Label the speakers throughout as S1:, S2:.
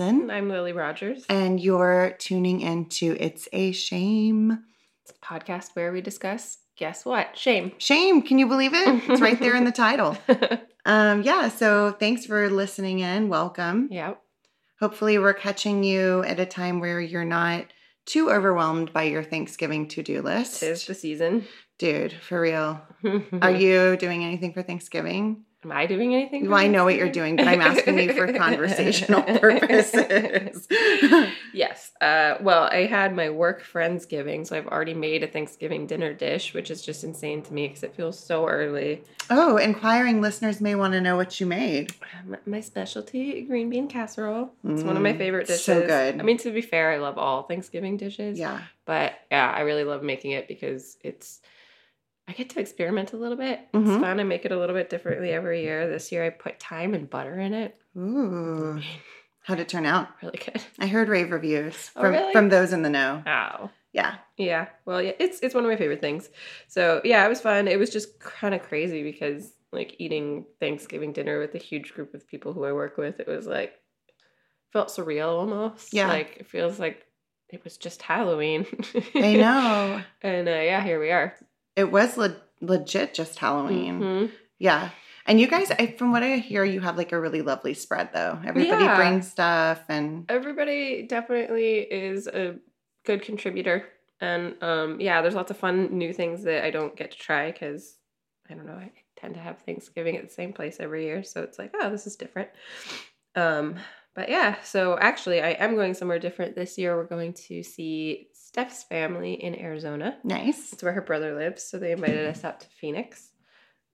S1: I'm Danielle Nelson,
S2: I'm Lily Rogers.
S1: and you're tuning into It's a Shame.
S2: It's a podcast where we discuss, guess what? Shame.
S1: Shame, can you believe it? It's right there in the title. Um, yeah, so thanks for listening in. Welcome.
S2: Yep.
S1: Hopefully, we're catching you at a time where you're not too overwhelmed by your Thanksgiving to do list.
S2: Tis the season.
S1: Dude, for real. Are you doing anything for Thanksgiving?
S2: Am I doing anything?
S1: Well, I know what you're doing, but I'm asking you for conversational purposes.
S2: yes. Uh, well, I had my work Friendsgiving, so I've already made a Thanksgiving dinner dish, which is just insane to me because it feels so early.
S1: oh, inquiring listeners may want to know what you made.
S2: Um, My specialty green bean casserole. It's one of my
S1: Mm,
S2: favorite dishes.
S1: so good.
S2: I mean, to be fair, I love all Thanksgiving dishes.
S1: Yeah.
S2: But yeah, I really love making it because it's I get to experiment a little bit.
S1: Mhm.
S2: It's fun. I make it a little bit differently every year. This year I put thyme and butter in it.
S1: Ooh. How'd it turn out?
S2: Really good.
S1: I heard rave reviews
S2: Oh,
S1: from,
S2: really?
S1: from those in the know.
S2: Ow.
S1: Yeah.
S2: Yeah. Well, yeah, it's it's one of my favorite things. So yeah, it was fun. It was just kind of crazy because like eating Thanksgiving dinner with a huge group of people who I work with, it was like felt surreal almost.
S1: Yeah.
S2: Like it feels like it was just Halloween.
S1: I know.
S2: and uh, yeah, here we are.
S1: It was le- legit just Halloween.
S2: Mhm.
S1: Yeah. And you guys, I, from what I hear, you have like a really lovely spread though. Everybody
S2: Yeah.
S1: brings stuff and
S2: everybody definitely is a good contributor and um yeah there's lots of fun new things that i don't get to try because i don't know i tend to have thanksgiving at the same place every year so it's like oh this is different um but yeah so actually i am going somewhere different this year we're going to see steph's family in arizona
S1: nice.
S2: it's where her brother lives so they invited us out to phoenix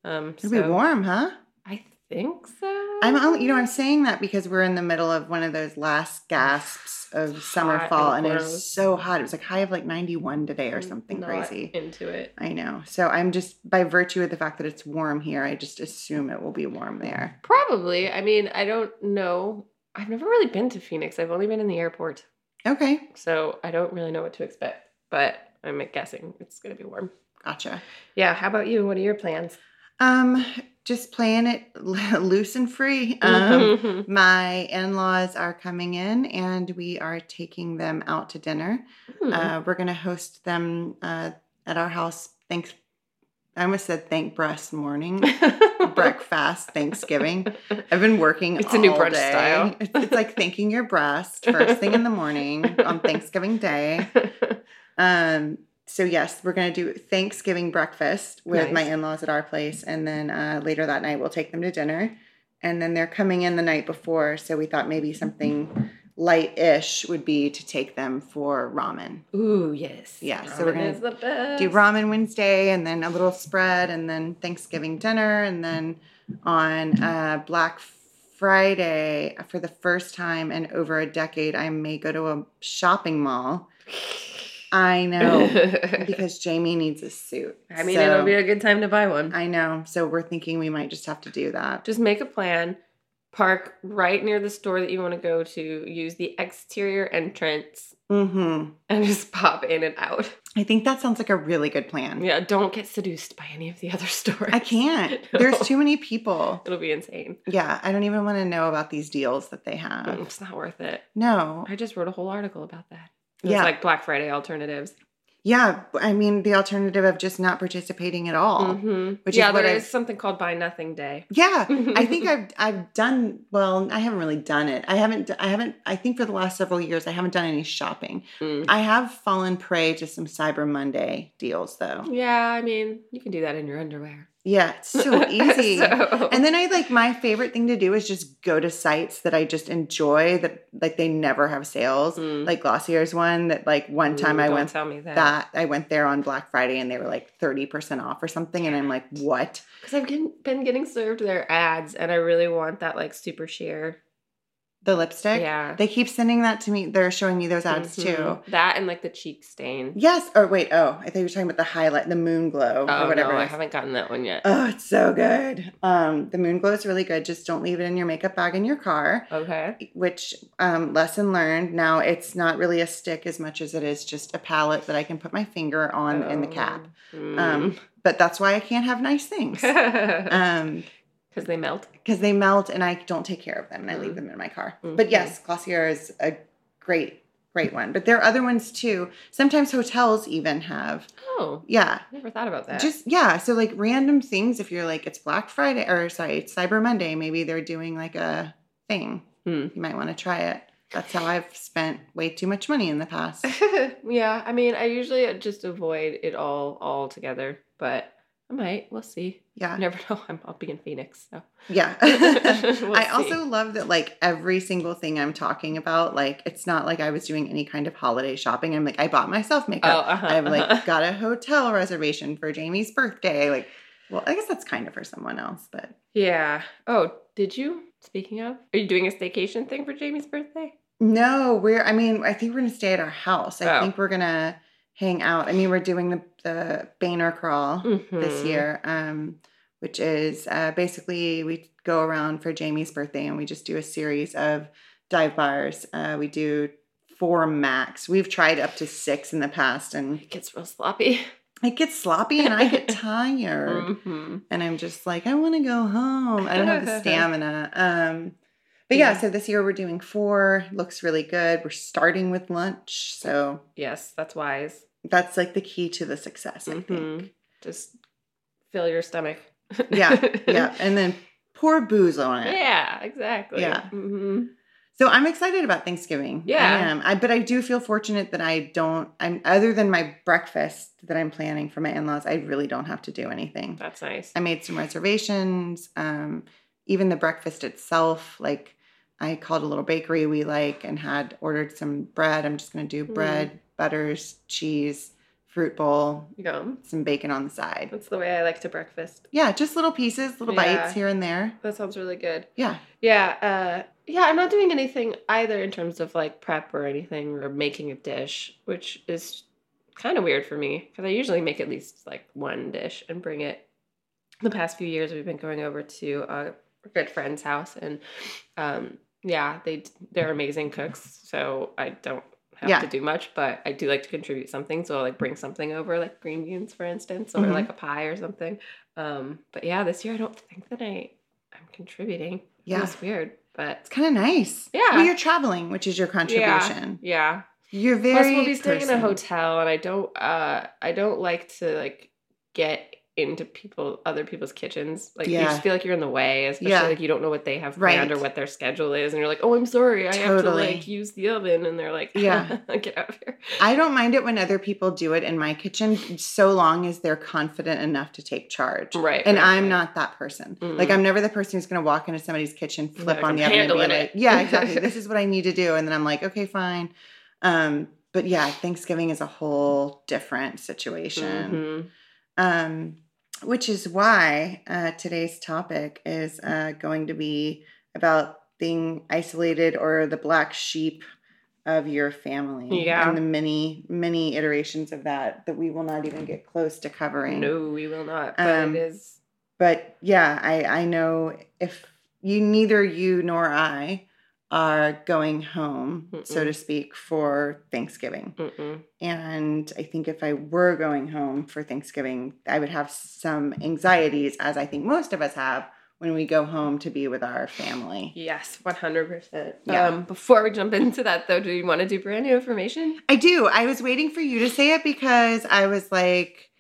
S2: um
S1: It'll
S2: so
S1: be warm, huh?
S2: i think so
S1: I'm only, you know, I'm saying that because we're in the middle of one of those last gasps of summer, fall,
S2: and
S1: and it was so hot. It was like high of like 91 today or
S2: I'm
S1: something crazy.
S2: into it
S1: I know. So I'm just by virtue of the fact that it's warm here, I just assume it will be warm there.
S2: Probably. I mean, I don't know. I've never really been to Phoenix. I've only been in the airport.
S1: Okay,
S2: So I don't really know what to expect. But I'm guessing it's going to be warm.
S1: gotcha.
S2: Yeah. How about you? What are your plans?
S1: Um, just playing it loose and free. Um, my in-laws are coming in, and we are taking them out to dinner.
S2: Hmm.
S1: Uh, we're gonna host them uh, at our house. Thanks. I almost said thank breast morning. breakfast Thanksgiving. I've been working.
S2: It's a new brunch
S1: day.
S2: style.
S1: It's, it's like thanking your breast first thing in the morning on Thanksgiving Day. Um. So yes, we're gonna do Thanksgiving breakfast with my in-laws at our place, and then uh, later that night we'll take them to dinner. And then they're coming in the night before, so we thought maybe something light-ish would be to take them for ramen.
S2: Ooh, yes.
S1: Yeah, so we're gonna
S2: is the best.
S1: do ramen Wednesday and then a little spread and then Thanksgiving dinner and then on uh, Black Friday for the first time in over a decade I may go to a shopping mall. I know because Jamie needs a suit.
S2: I mean,
S1: So,
S2: it'll be a good time to buy one.
S1: I know. So we're thinking we might just have to do that.
S2: Just make a plan. Park right near the store that you want to go to. Use the exterior entrance
S1: Mhm.
S2: and just pop in and out.
S1: I think that sounds like a really good plan.
S2: Yeah, don't get seduced by any of the other stores.
S1: I can't. There's too many people.
S2: It'll be insane.
S1: Yeah, I don't even want to know about these deals that they have.
S2: It's not worth it.
S1: No.
S2: I just wrote a whole article about that. It's
S1: Yeah.
S2: like Black Friday alternatives.
S1: Yeah, I mean the alternative of just not participating at all.
S2: Mhm.
S1: which is
S2: yeah,
S1: what
S2: there
S1: I've-
S2: is something called Buy Nothing Day.
S1: Yeah, I think I've I've done well. I haven't really done it. I haven't. I haven't. I think for the last several years, I haven't done any shopping.
S2: Mm.
S1: I have fallen prey to some Cyber Monday deals, though.
S2: Yeah, I mean, you can do that in your underwear.
S1: Yeah, it's so easy.
S2: So-
S1: And then I like my favorite thing to do is just go to sites that I just enjoy that like they never have sales.
S2: Mm.
S1: Like Glossier's one that like one time
S2: Ooh,
S1: I went
S2: tell me that.
S1: that I went there on Black Friday and they were like 30% off or something and I'm like, "What?"
S2: Because I've been getting served their ads, and I really want that like super sheer.
S1: The lipstick?
S2: Yeah.
S1: They keep sending that to me. They're showing me those ads too.
S2: Mhm. That and like the cheek stain.
S1: Yes. Or wait, oh, I thought you were talking about the highlight, the moon glow
S2: Oh
S1: or whatever.
S2: no, I haven't gotten that one yet.
S1: Oh, it's so good. Um, the moon glow is really good. Just don't leave it in your makeup bag in your car.
S2: okay.
S1: Which um, lesson learned. Now it's not really a stick as much as it is just a palette that I can put my finger on in the cap.
S2: Mm.
S1: Um, but that's why I can't have nice things. Um,
S2: Because they melt.
S1: because they melt and I don't take care of them and I leave
S2: Mm.
S1: them in my car.
S2: Mhm.
S1: But yes, Glossier is a great, great one. But there are other ones too. Sometimes hotels even have.
S2: Oh,
S1: Yeah.
S2: never thought about that.
S1: Just yeah, so like random things if you're like it's Black Friday or sorry, it's Cyber Monday, maybe they're doing like a thing.
S2: Hmm.
S1: You might want to try it. That's how I've spent way too much money in the past.
S2: yeah, I mean, I usually just avoid it all altogether, but I might. We'll see.
S1: Yeah.
S2: You never know. I'm, I'll be in Phoenix, so.
S1: Yeah.
S2: We'll
S1: I
S2: see.
S1: also love that like every single thing I'm talking about, like it's not like I was doing any kind of holiday shopping. I'm like, I bought myself makeup.
S2: Oh, uh-huh,
S1: I've
S2: uh-huh.
S1: like got a hotel reservation for Jamie's birthday. Like, well, I guess that's kind of for someone else, but
S2: Yeah. Oh, did you? Speaking of, are you doing a staycation thing for Jamie's birthday?
S1: no, we're I mean, I think we're gonna stay at our house. I
S2: Oh.
S1: think we're gonna hang out. I mean, we're doing the the Boehner crawl this
S2: Mhm.
S1: year. Um which is uh, basically we go around for Jamie's birthday and we just do a series of dive bars. Uh, we do four max. We've tried up to six in the past, and
S2: It gets real sloppy.
S1: it gets sloppy, and I get tired,
S2: Mhm.
S1: and I'm just like, I want to go home. I don't have the stamina. Um, but yeah,
S2: Yeah.
S1: so this year we're doing four. Looks really good. We're starting with lunch, so
S2: Yes, that's wise.
S1: that's like the key to the success. I think.
S2: Mhm. Just fill your stomach.
S1: Yeah, yeah, and then pour booze on it.
S2: yeah, exactly.
S1: Yeah.
S2: hmm
S1: So I'm excited about Thanksgiving.
S2: Yeah.
S1: I am. I, but I do feel fortunate that I don't. I'm other than my breakfast that I'm planning for my in-laws. I really don't have to do anything.
S2: That's nice.
S1: I made some reservations. Um, even the breakfast itself, like I called a little bakery we like and had ordered some bread. I'm just gonna do
S2: Mm.
S1: bread, butters, cheese, fruit bowl,
S2: Yum.
S1: some bacon on the side.
S2: That's the way I like to breakfast.
S1: Yeah, just little pieces, little
S2: Yeah.
S1: bites here and there.
S2: That sounds really good.
S1: Yeah.
S2: Yeah, uh yeah, I'm not doing anything either in terms of like prep or anything or making a dish, which is kind of weird for me because I usually make at least like one dish and bring it. The past few years we've been going over to a good friend's house and um yeah, they they're amazing cooks, so I don't have
S1: Yeah.
S2: to do much, but I do like to contribute something, so I'll like bring something over like green beans for instance or
S1: Mhm.
S2: like a pie or something. Um but yeah, this year I don't think that I I'm contributing.
S1: Yeah.
S2: It's weird, but
S1: It's kind of nice.
S2: Yeah.
S1: Well, you're traveling, which is your contribution.
S2: yeah.
S1: You're very.
S2: Plus, we'll be staying in a hotel, and I don't, uh, I don't like to like get into people, other people's kitchens. Like you just feel like you're in the way, especially
S1: Yeah.
S2: like you don't know what they have planned or what their schedule is, and you're like, oh, I'm sorry, I have to like use the oven, and they're like,
S1: Yeah.
S2: get out of here.
S1: I don't mind it when other people do it in my kitchen, so long as they're confident enough to take charge.
S2: Right,
S1: And
S2: right,
S1: I'm
S2: right.
S1: not that person.
S2: Mm.
S1: Like I'm never the person who's going to walk into somebody's kitchen, flip
S2: like,
S1: on the
S2: "I'm
S1: oven, and be like,
S2: it."
S1: "Yeah, exactly. this is what I need to do," and then I'm like, "Okay, fine." Um, but yeah, Thanksgiving is a whole different situation.
S2: Mhm.
S1: Um, which is why uh, today's topic is uh, going to be about being isolated or the black sheep of your family.
S2: Yeah.
S1: And the many, many iterations of that that we will not even get close to covering.
S2: No, we will not. But
S1: Um,
S2: it is.
S1: But yeah, I, I know if you, neither you nor I are going home, so
S2: Mm-mm.
S1: to speak, for Thanksgiving.
S2: Mm-mm.
S1: And I think if I were going home for Thanksgiving, I would have some anxieties, as I think most of us have when we go home to be with our family.
S2: Yes, one hundred percent.
S1: Yeah.
S2: Um, before we jump into that, though, do you want to do brand new information?
S1: I do. I was waiting for you to say it because I was like,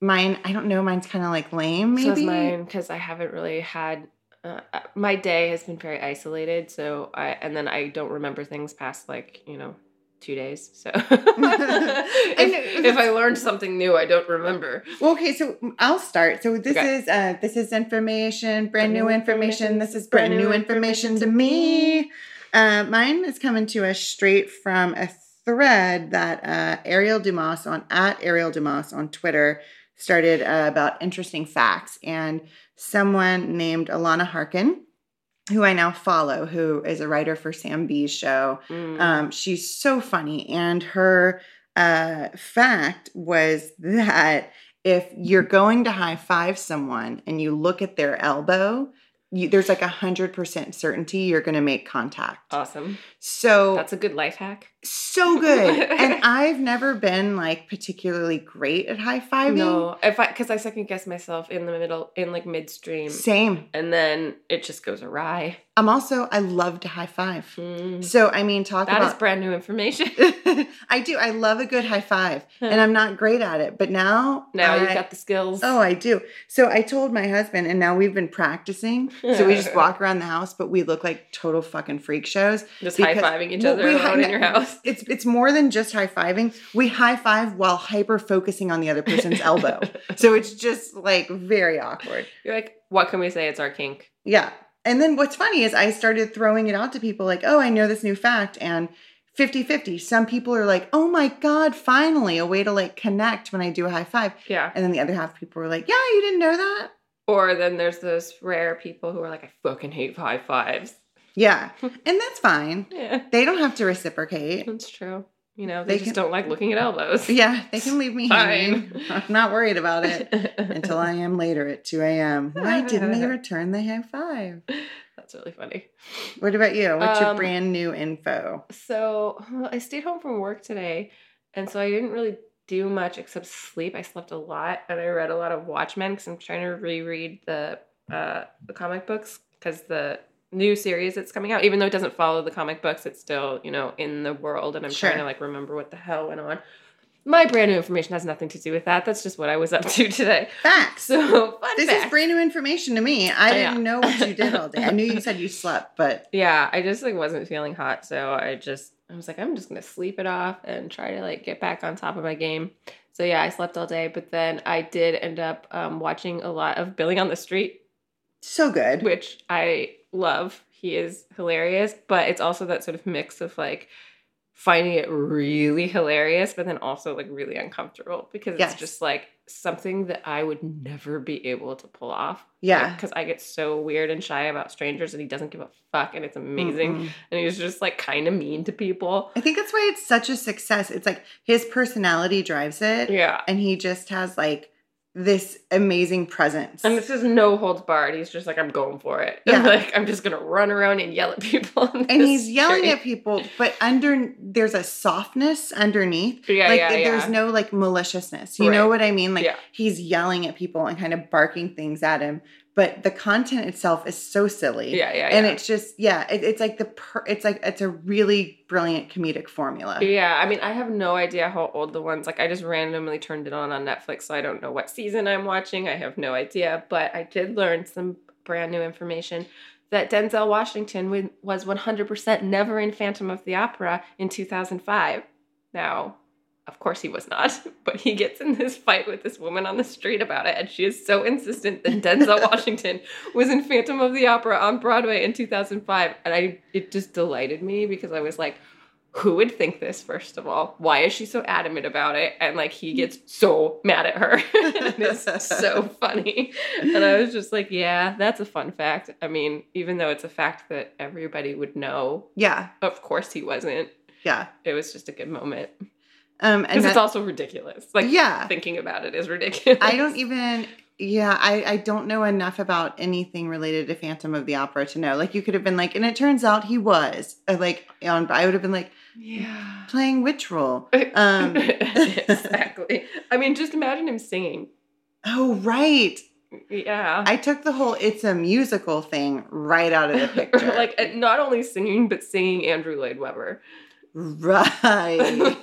S1: mine, I don't know, mine's kind of like lame,
S2: So
S1: maybe.
S2: mine because I haven't really had. Uh, my day has been very isolated, so I and then I don't remember things past like you know two days. So if, if I learned something new, I don't remember.
S1: Well, okay, so I'll start. So this
S2: Okay.
S1: is uh this is information, brand new
S2: new
S1: information.
S2: information.
S1: This is brand new information to me. Uh, mine is coming to us straight from a thread that uh, Ariel Dumas on at Ariel Dumas on Twitter started uh, about interesting facts, and someone named Allana Harkin, who I now follow, who is a writer for Sam Bee's show,
S2: Mm.
S1: um, she's so funny, and her uh, fact was that if you're going to high five someone and you look at their elbow, you, there's like a hundred percent certainty you're going to make contact.
S2: Awesome.
S1: So
S2: That's a good life hack.
S1: so good. and I've never been like particularly great at high fiving.
S2: No, if I because I second guess myself in the middle, in like midstream,
S1: Same.
S2: and then it just goes awry.
S1: I'm also I love to high five.
S2: Mm.
S1: So I mean, talk
S2: That is
S1: about.
S2: brand new information.
S1: I do. I love a good high five, and I'm not great at it. But now,
S2: now
S1: I,
S2: you've got the skills.
S1: Oh, I do. So I told my husband, and now we've been practicing. So we just walk around the house, but we look like total fucking freak shows.
S2: just high fiving each other
S1: we
S2: alone in your house.
S1: It's it's more than just high fiving. We high five while hyper focusing on the other person's elbow. So it's just like very awkward.
S2: You're like, what can we say? It's our kink.
S1: Yeah. And then what's funny is I started throwing it out to people like, oh, I know this new fact. And 50 50. Some people are like, oh my God, finally, a way to like connect when I do a high five.
S2: Yeah.
S1: And then the other half of people were like, yeah, you didn't know that?
S2: Or then there's those rare people who are like, I fucking hate high fives.
S1: Yeah. And that's fine.
S2: Yeah,
S1: They don't have to reciprocate.
S2: that's true. You know, they,
S1: They
S2: just
S1: can-
S2: don't like looking at elbows.
S1: Yeah, they can leave me hanging. I'm not worried about it until I am later at 2 a.m. Why didn't they return the high five?
S2: That's really funny.
S1: What about you? What's your
S2: Um,
S1: brand new info?
S2: So well, I stayed home from work today, and so I didn't really do much except sleep. I slept a lot, and I read a lot of Watchmen because I'm trying to reread the uh, the comic books because the new series that's coming out, even though it doesn't follow the comic books, it's still you know in the world, and I'm trying to like remember what the hell went on. My brand new information has nothing to do with that. That's just what I was up to today.
S1: Facts.
S2: So fun
S1: This
S2: fact.
S1: is brand new information to me. I
S2: Oh,
S1: didn't know what you did all day. I knew you said you slept, but
S2: Yeah, I just like wasn't feeling hot, so I just I was like, I'm just gonna sleep it off and try to like get back on top of my game. So yeah, I slept all day, but then I did end up um, watching a lot of Billy on the Street,
S1: so good.
S2: which I love. He is hilarious, but it's also that sort of mix of like finding it really hilarious, but then also like really uncomfortable because
S1: Yes.
S2: it's just like something that I would never be able to pull off.
S1: Yeah.
S2: Because I get so weird and shy about strangers and he doesn't give a fuck and it's amazing.
S1: Mm-mm.
S2: And he's just like kind of mean to people.
S1: I think that's why it's such a success. It's like his personality drives it,
S2: Yeah.
S1: and he just has like this amazing presence.
S2: And this is no holds barred. He's just like, I'm going for it.
S1: Yeah.
S2: like, I'm just going to run around and yell at people.
S1: and he's yelling at people, but under there's a softness underneath.
S2: Yeah,
S1: like
S2: yeah,
S1: there's
S2: yeah.
S1: no like maliciousness. You know what I mean? Like
S2: Yeah.
S1: he's yelling at people and kind of barking things at him, but the content itself is so silly.
S2: Yeah, yeah,
S1: And
S2: yeah.
S1: it's just yeah, it, it's like the per, it's like it's a really brilliant comedic formula.
S2: Yeah, I mean, I have no idea how old the ones. Like, I just randomly turned it on on Netflix, so I don't know what season I'm watching. I have no idea, but I did learn some brand new information that Denzel Washington was 100% never in Phantom of the Opera in 2005. Now, of course, he was not, but he gets in this fight with this woman on the street about it, and she is so insistent that Denzel Washington was in Phantom of the Opera on Broadway in 2005, and I it just delighted me because I was like who would think this first of all? Why is she so adamant about it? And like he gets so mad at her. And it's so funny. And i was just like yeah that's a fun fact. I mean even though it's a fact that everybody would know
S1: Yeah,
S2: of course he wasn't.
S1: Yeah.
S2: it was just a good moment
S1: Um, and
S2: because it's also ridiculous like
S1: yeah,
S2: thinking about it is ridiculous
S1: I don't even. Yeah, I, I don't know enough about anything related to Phantom of the Opera to know. Like, you could have been like, and it turns out he was. Uh, Like, on, I would have been like,
S2: yeah
S1: playing which role? Um,
S2: exactly i mean just imagine him singing
S1: Oh, right.
S2: yeah
S1: I took the whole it's a musical thing right out of the picture.
S2: like not only singing but singing Andrew Lloyd Webber.
S1: Right.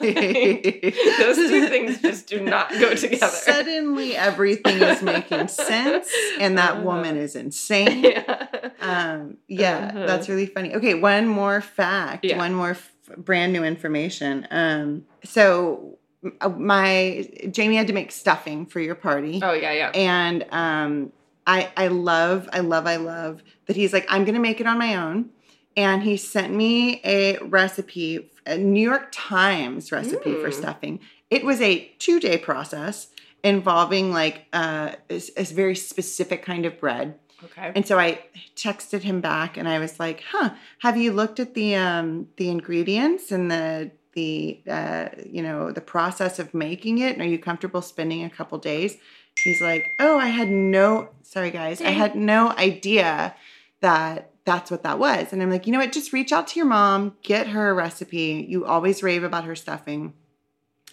S2: Those two things just do not go together.
S1: Suddenly everything is making sense and that
S2: Uh-huh.
S1: woman is insane.
S2: yeah.
S1: Um, yeah,
S2: Uh-huh.
S1: that's really funny. Okay, one more fact,
S2: Yeah.
S1: one more f- brand new information. Um, so uh, my Jamie had to make stuffing for your party,
S2: oh yeah, yeah.
S1: and um, I I love I love I love that he's like I'm gonna make it on my own, and he sent me a recipe, a New York Times recipe for
S2: Mm.
S1: stuffing. It was a two day process involving like uh, a, a very specific kind of bread.
S2: Okay.
S1: And so I texted him back and I was like, "Huh, have you looked at the um the ingredients and the the uh you know, the process of making it? And are you comfortable spending a couple days?" He's like, "Oh, I had no sorry guys. I had no idea that that's what that was. And I'm like, you know what? Just reach out to your mom, get her a recipe. You always rave about her stuffing.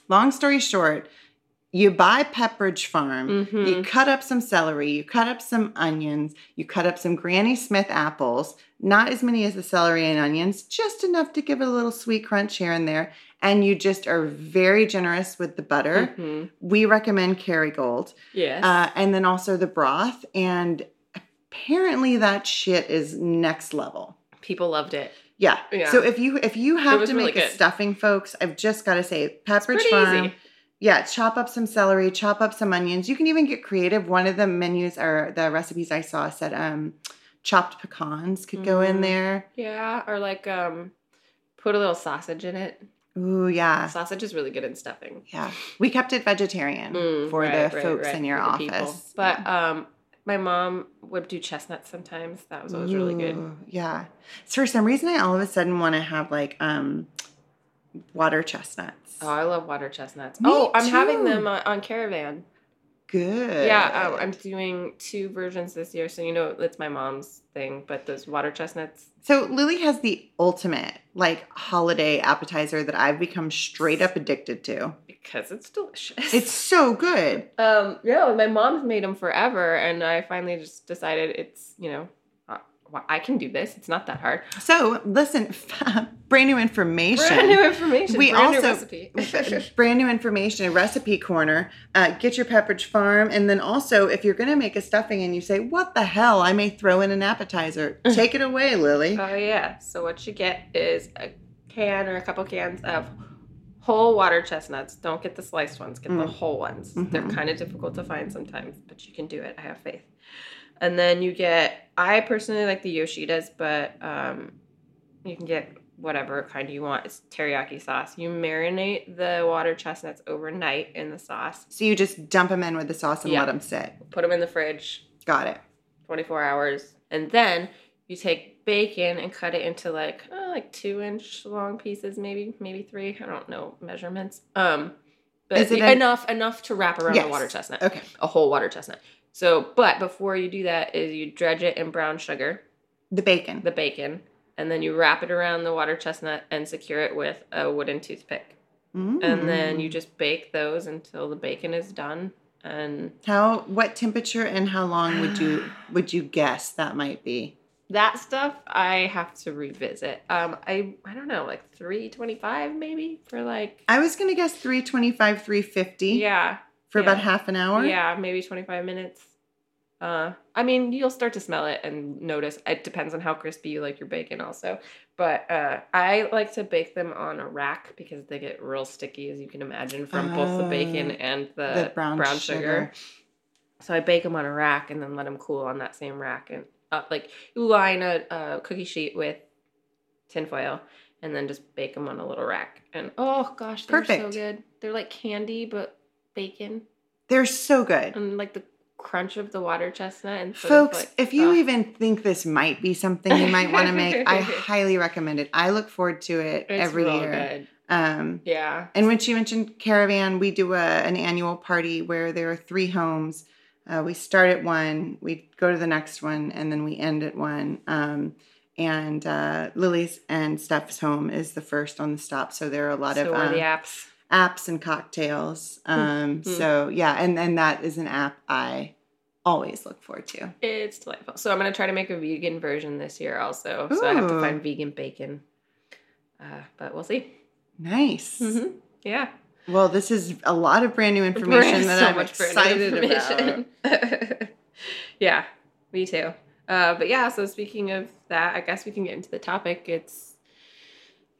S1: Long story short, you buy Pepperidge Farm,
S2: Mhm.
S1: you cut up some celery, you cut up some onions, you cut up some Granny Smith apples, not as many as the celery and onions, just enough to give it a little sweet crunch here and there. And you just are very generous with the butter.
S2: Mhm.
S1: We recommend Kerrygold.
S2: Yes.
S1: Uh, and then also the broth. And apparently that shit is next level.
S2: People loved it.
S1: Yeah.
S2: Yeah.
S1: So if you if you have to
S2: really
S1: make a stuffing, folks, I've just got to say, Pepperidge
S2: pretty
S1: Farm.
S2: easy.
S1: Yeah, chop up some celery, chop up some onions. You can even get creative. One of the menus or the recipes I saw said um, chopped pecans could go in
S2: Mm.
S1: there.
S2: Yeah, or like um, put a little sausage in it.
S1: Ooh, yeah,
S2: Sausage is really good in stuffing.
S1: yeah. We kept it vegetarian
S2: Mm,
S1: for
S2: right,
S1: the
S2: right,
S1: folks
S2: right,
S1: in your
S2: the people.
S1: office.
S2: But
S1: Yeah.
S2: um, my mom would do chestnuts sometimes. That was always really good.
S1: Yeah. So for some reason, I all of a sudden want to have like um, water chestnuts.
S2: Oh, I love water chestnuts.
S1: Me
S2: oh, I'm having them on, on Caravan.
S1: Good.
S2: Yeah, I'm doing two versions this year, so you know it's my mom's thing. But those water chestnuts,
S1: So Lily has the ultimate like holiday appetizer that I've become straight up addicted to.
S2: because it's delicious.
S1: It's so good.
S2: um yeah, my mom's made them forever, and I finally just decided it's you know uh, well, I can do this. It's not that hard.
S1: So listen, brand new information.
S2: Brand new information.
S1: We
S2: brand
S1: also-
S2: new recipe.
S1: brand new information, a recipe corner. Uh, get your Pepperidge Farm, and then also if you're going to make a stuffing and you say, "What the hell?" I may throw in an appetizer. Take it away, Lily.
S2: Oh yeah. So what you get is a can or a couple cans of whole water chestnuts. Don't get the sliced ones. Get the
S1: Mm.
S2: whole ones. They're
S1: Mhm.
S2: kind of difficult to find sometimes, but you can do it. I have faith. And then you get. I personally like the Yoshidas, but um, you can get whatever kind you want. It's teriyaki sauce. You marinate the water chestnuts overnight in the sauce.
S1: So you just dump them in with the sauce and
S2: Yeah.
S1: let them sit.
S2: Put them in the fridge.
S1: Got it.
S2: 24 hours and then you take bacon and cut it into like uh, like two inch long pieces maybe maybe three i don't know measurements um but
S1: Is it
S2: the-
S1: an-
S2: enough enough to wrap around
S1: Yes.
S2: the water chestnut
S1: Okay.
S2: a whole water chestnut so but before you do that is you dredge it in brown sugar
S1: The bacon.
S2: the bacon and then you wrap it around the water chestnut and secure it with a wooden toothpick and then you
S1: Mm.
S2: just bake those until the bacon is done and
S1: How? What temperature and how long would you would you guess that might be?
S2: that stuff I have to revisit. Um, I I don't know, like three twenty five maybe for like
S1: I was gonna guess 325, 350
S2: yeah
S1: for about half an hour.
S2: yeah maybe twenty five minutes. Uh, I mean you'll start to smell it and notice. It depends on how crispy you like your bacon also. But uh, I like to bake them on a rack because they get real sticky as you can imagine from both the bacon
S1: Oh,
S2: and the,
S1: the brown, sugar.
S2: So I bake them on a rack and then let them cool on that same rack and uh, like you line a, a cookie sheet with tinfoil and then just bake them on a little rack. And oh gosh, they're so
S1: Perfect.
S2: good. They're like candy but bacon
S1: They're so good.
S2: and like the crunch of the water chestnut and
S1: Folks, if you
S2: uh,
S1: even think this might be something you might want to make, I highly recommend it. I look forward to it every year.
S2: Good.
S1: Um,
S2: Yeah.
S1: and when she mentioned caravan, we do a, an annual party where there are three homes. Uh, we start at one, we go to the next one, and then we end at one. Um, and uh, Lily's and Steph's home is the first on the stop. So there are a lot
S2: so
S1: of um,
S2: the apps.
S1: Apps and cocktails. Um,
S2: Hmm.
S1: So yeah, and and that is an app I always look forward to.
S2: It's delightful. So I'm gonna try to make a vegan version this year also. So I have to find vegan bacon. Uh, but we'll see.
S1: Nice.
S2: hmm Yeah.
S1: Well, this is a lot of brand new information that
S2: So
S1: I'm excited about.
S2: yeah, me too. Uh, but yeah, so speaking of that, I guess we can get into the topic. It's,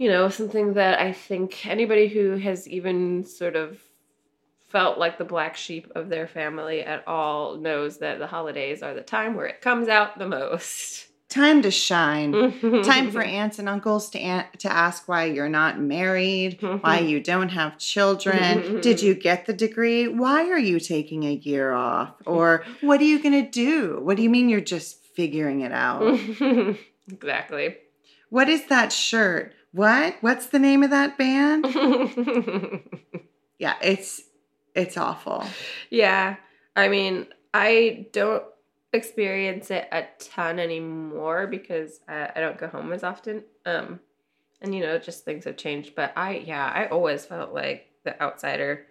S2: you know, something that I think anybody who has even sort of felt like the black sheep of their family at all knows that the holidays are the time where it comes out the most.
S1: Time to shine. Time for aunts and uncles to an- to ask why you're not married, why you don't have children. Did you get the degree? Why are you taking a year off? Or what are you going to do? What do you mean you're just figuring it out?
S2: exactly.
S1: What is that shirt? What? What's the name of that band? Yeah, it's it's awful.
S2: Yeah. I mean, I don't experience it a ton anymore because I, I don't go home as often. Um, and you know, just things have changed. But I, yeah, I always felt like the outsider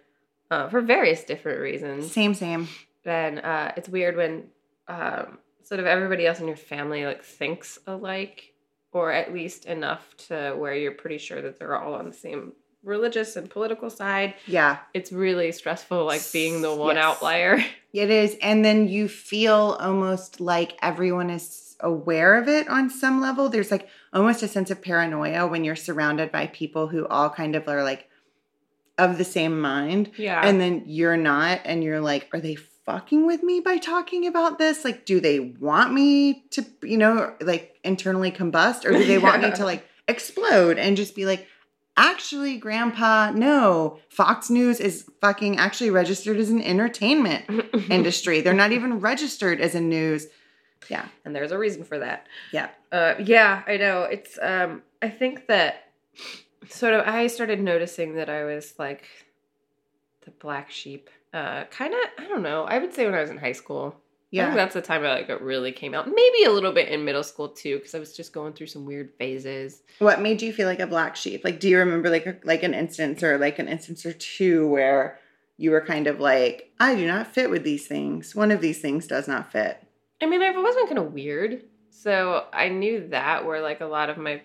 S2: uh, for various different reasons.
S1: Same, same.
S2: And uh, it's weird when um, sort of everybody else in your family like thinks alike, or at least enough to where you're pretty sure that they're all on the same religious and political side.
S1: Yeah.
S2: It's really stressful, like being the one
S1: Yes.
S2: outlier.
S1: It is. And then you feel almost like everyone is aware of it on some level. There's like almost a sense of paranoia when you're surrounded by people who all kind of are like of the same mind.
S2: Yeah.
S1: And then you're not. And you're like, are they fucking with me by talking about this? Like, do they want me to, you know, like internally combust or do they want me to like explode and just be like, Actually, Grandpa, no. Fox News is fucking actually registered as an entertainment industry. They're not even registered as a news. Yeah.
S2: and there's a reason for that.
S1: Yeah.
S2: Uh, yeah, I know. It's um, I think that sort of I started noticing that I was like the black sheep. Uh, kind of. I don't know. I would say when I was in high school. I think
S1: Yeah.
S2: that's the time I like it really came out. Maybe a little bit in middle school too, because I was just going through some weird phases.
S1: What made you feel like a black sheep? Like, do you remember like a, like an instance or like an instance or two where you were kind of like, I do not fit with these things. One of these things does not fit.
S2: I mean, I've always been kind of weird, so I knew that. Where like a lot of my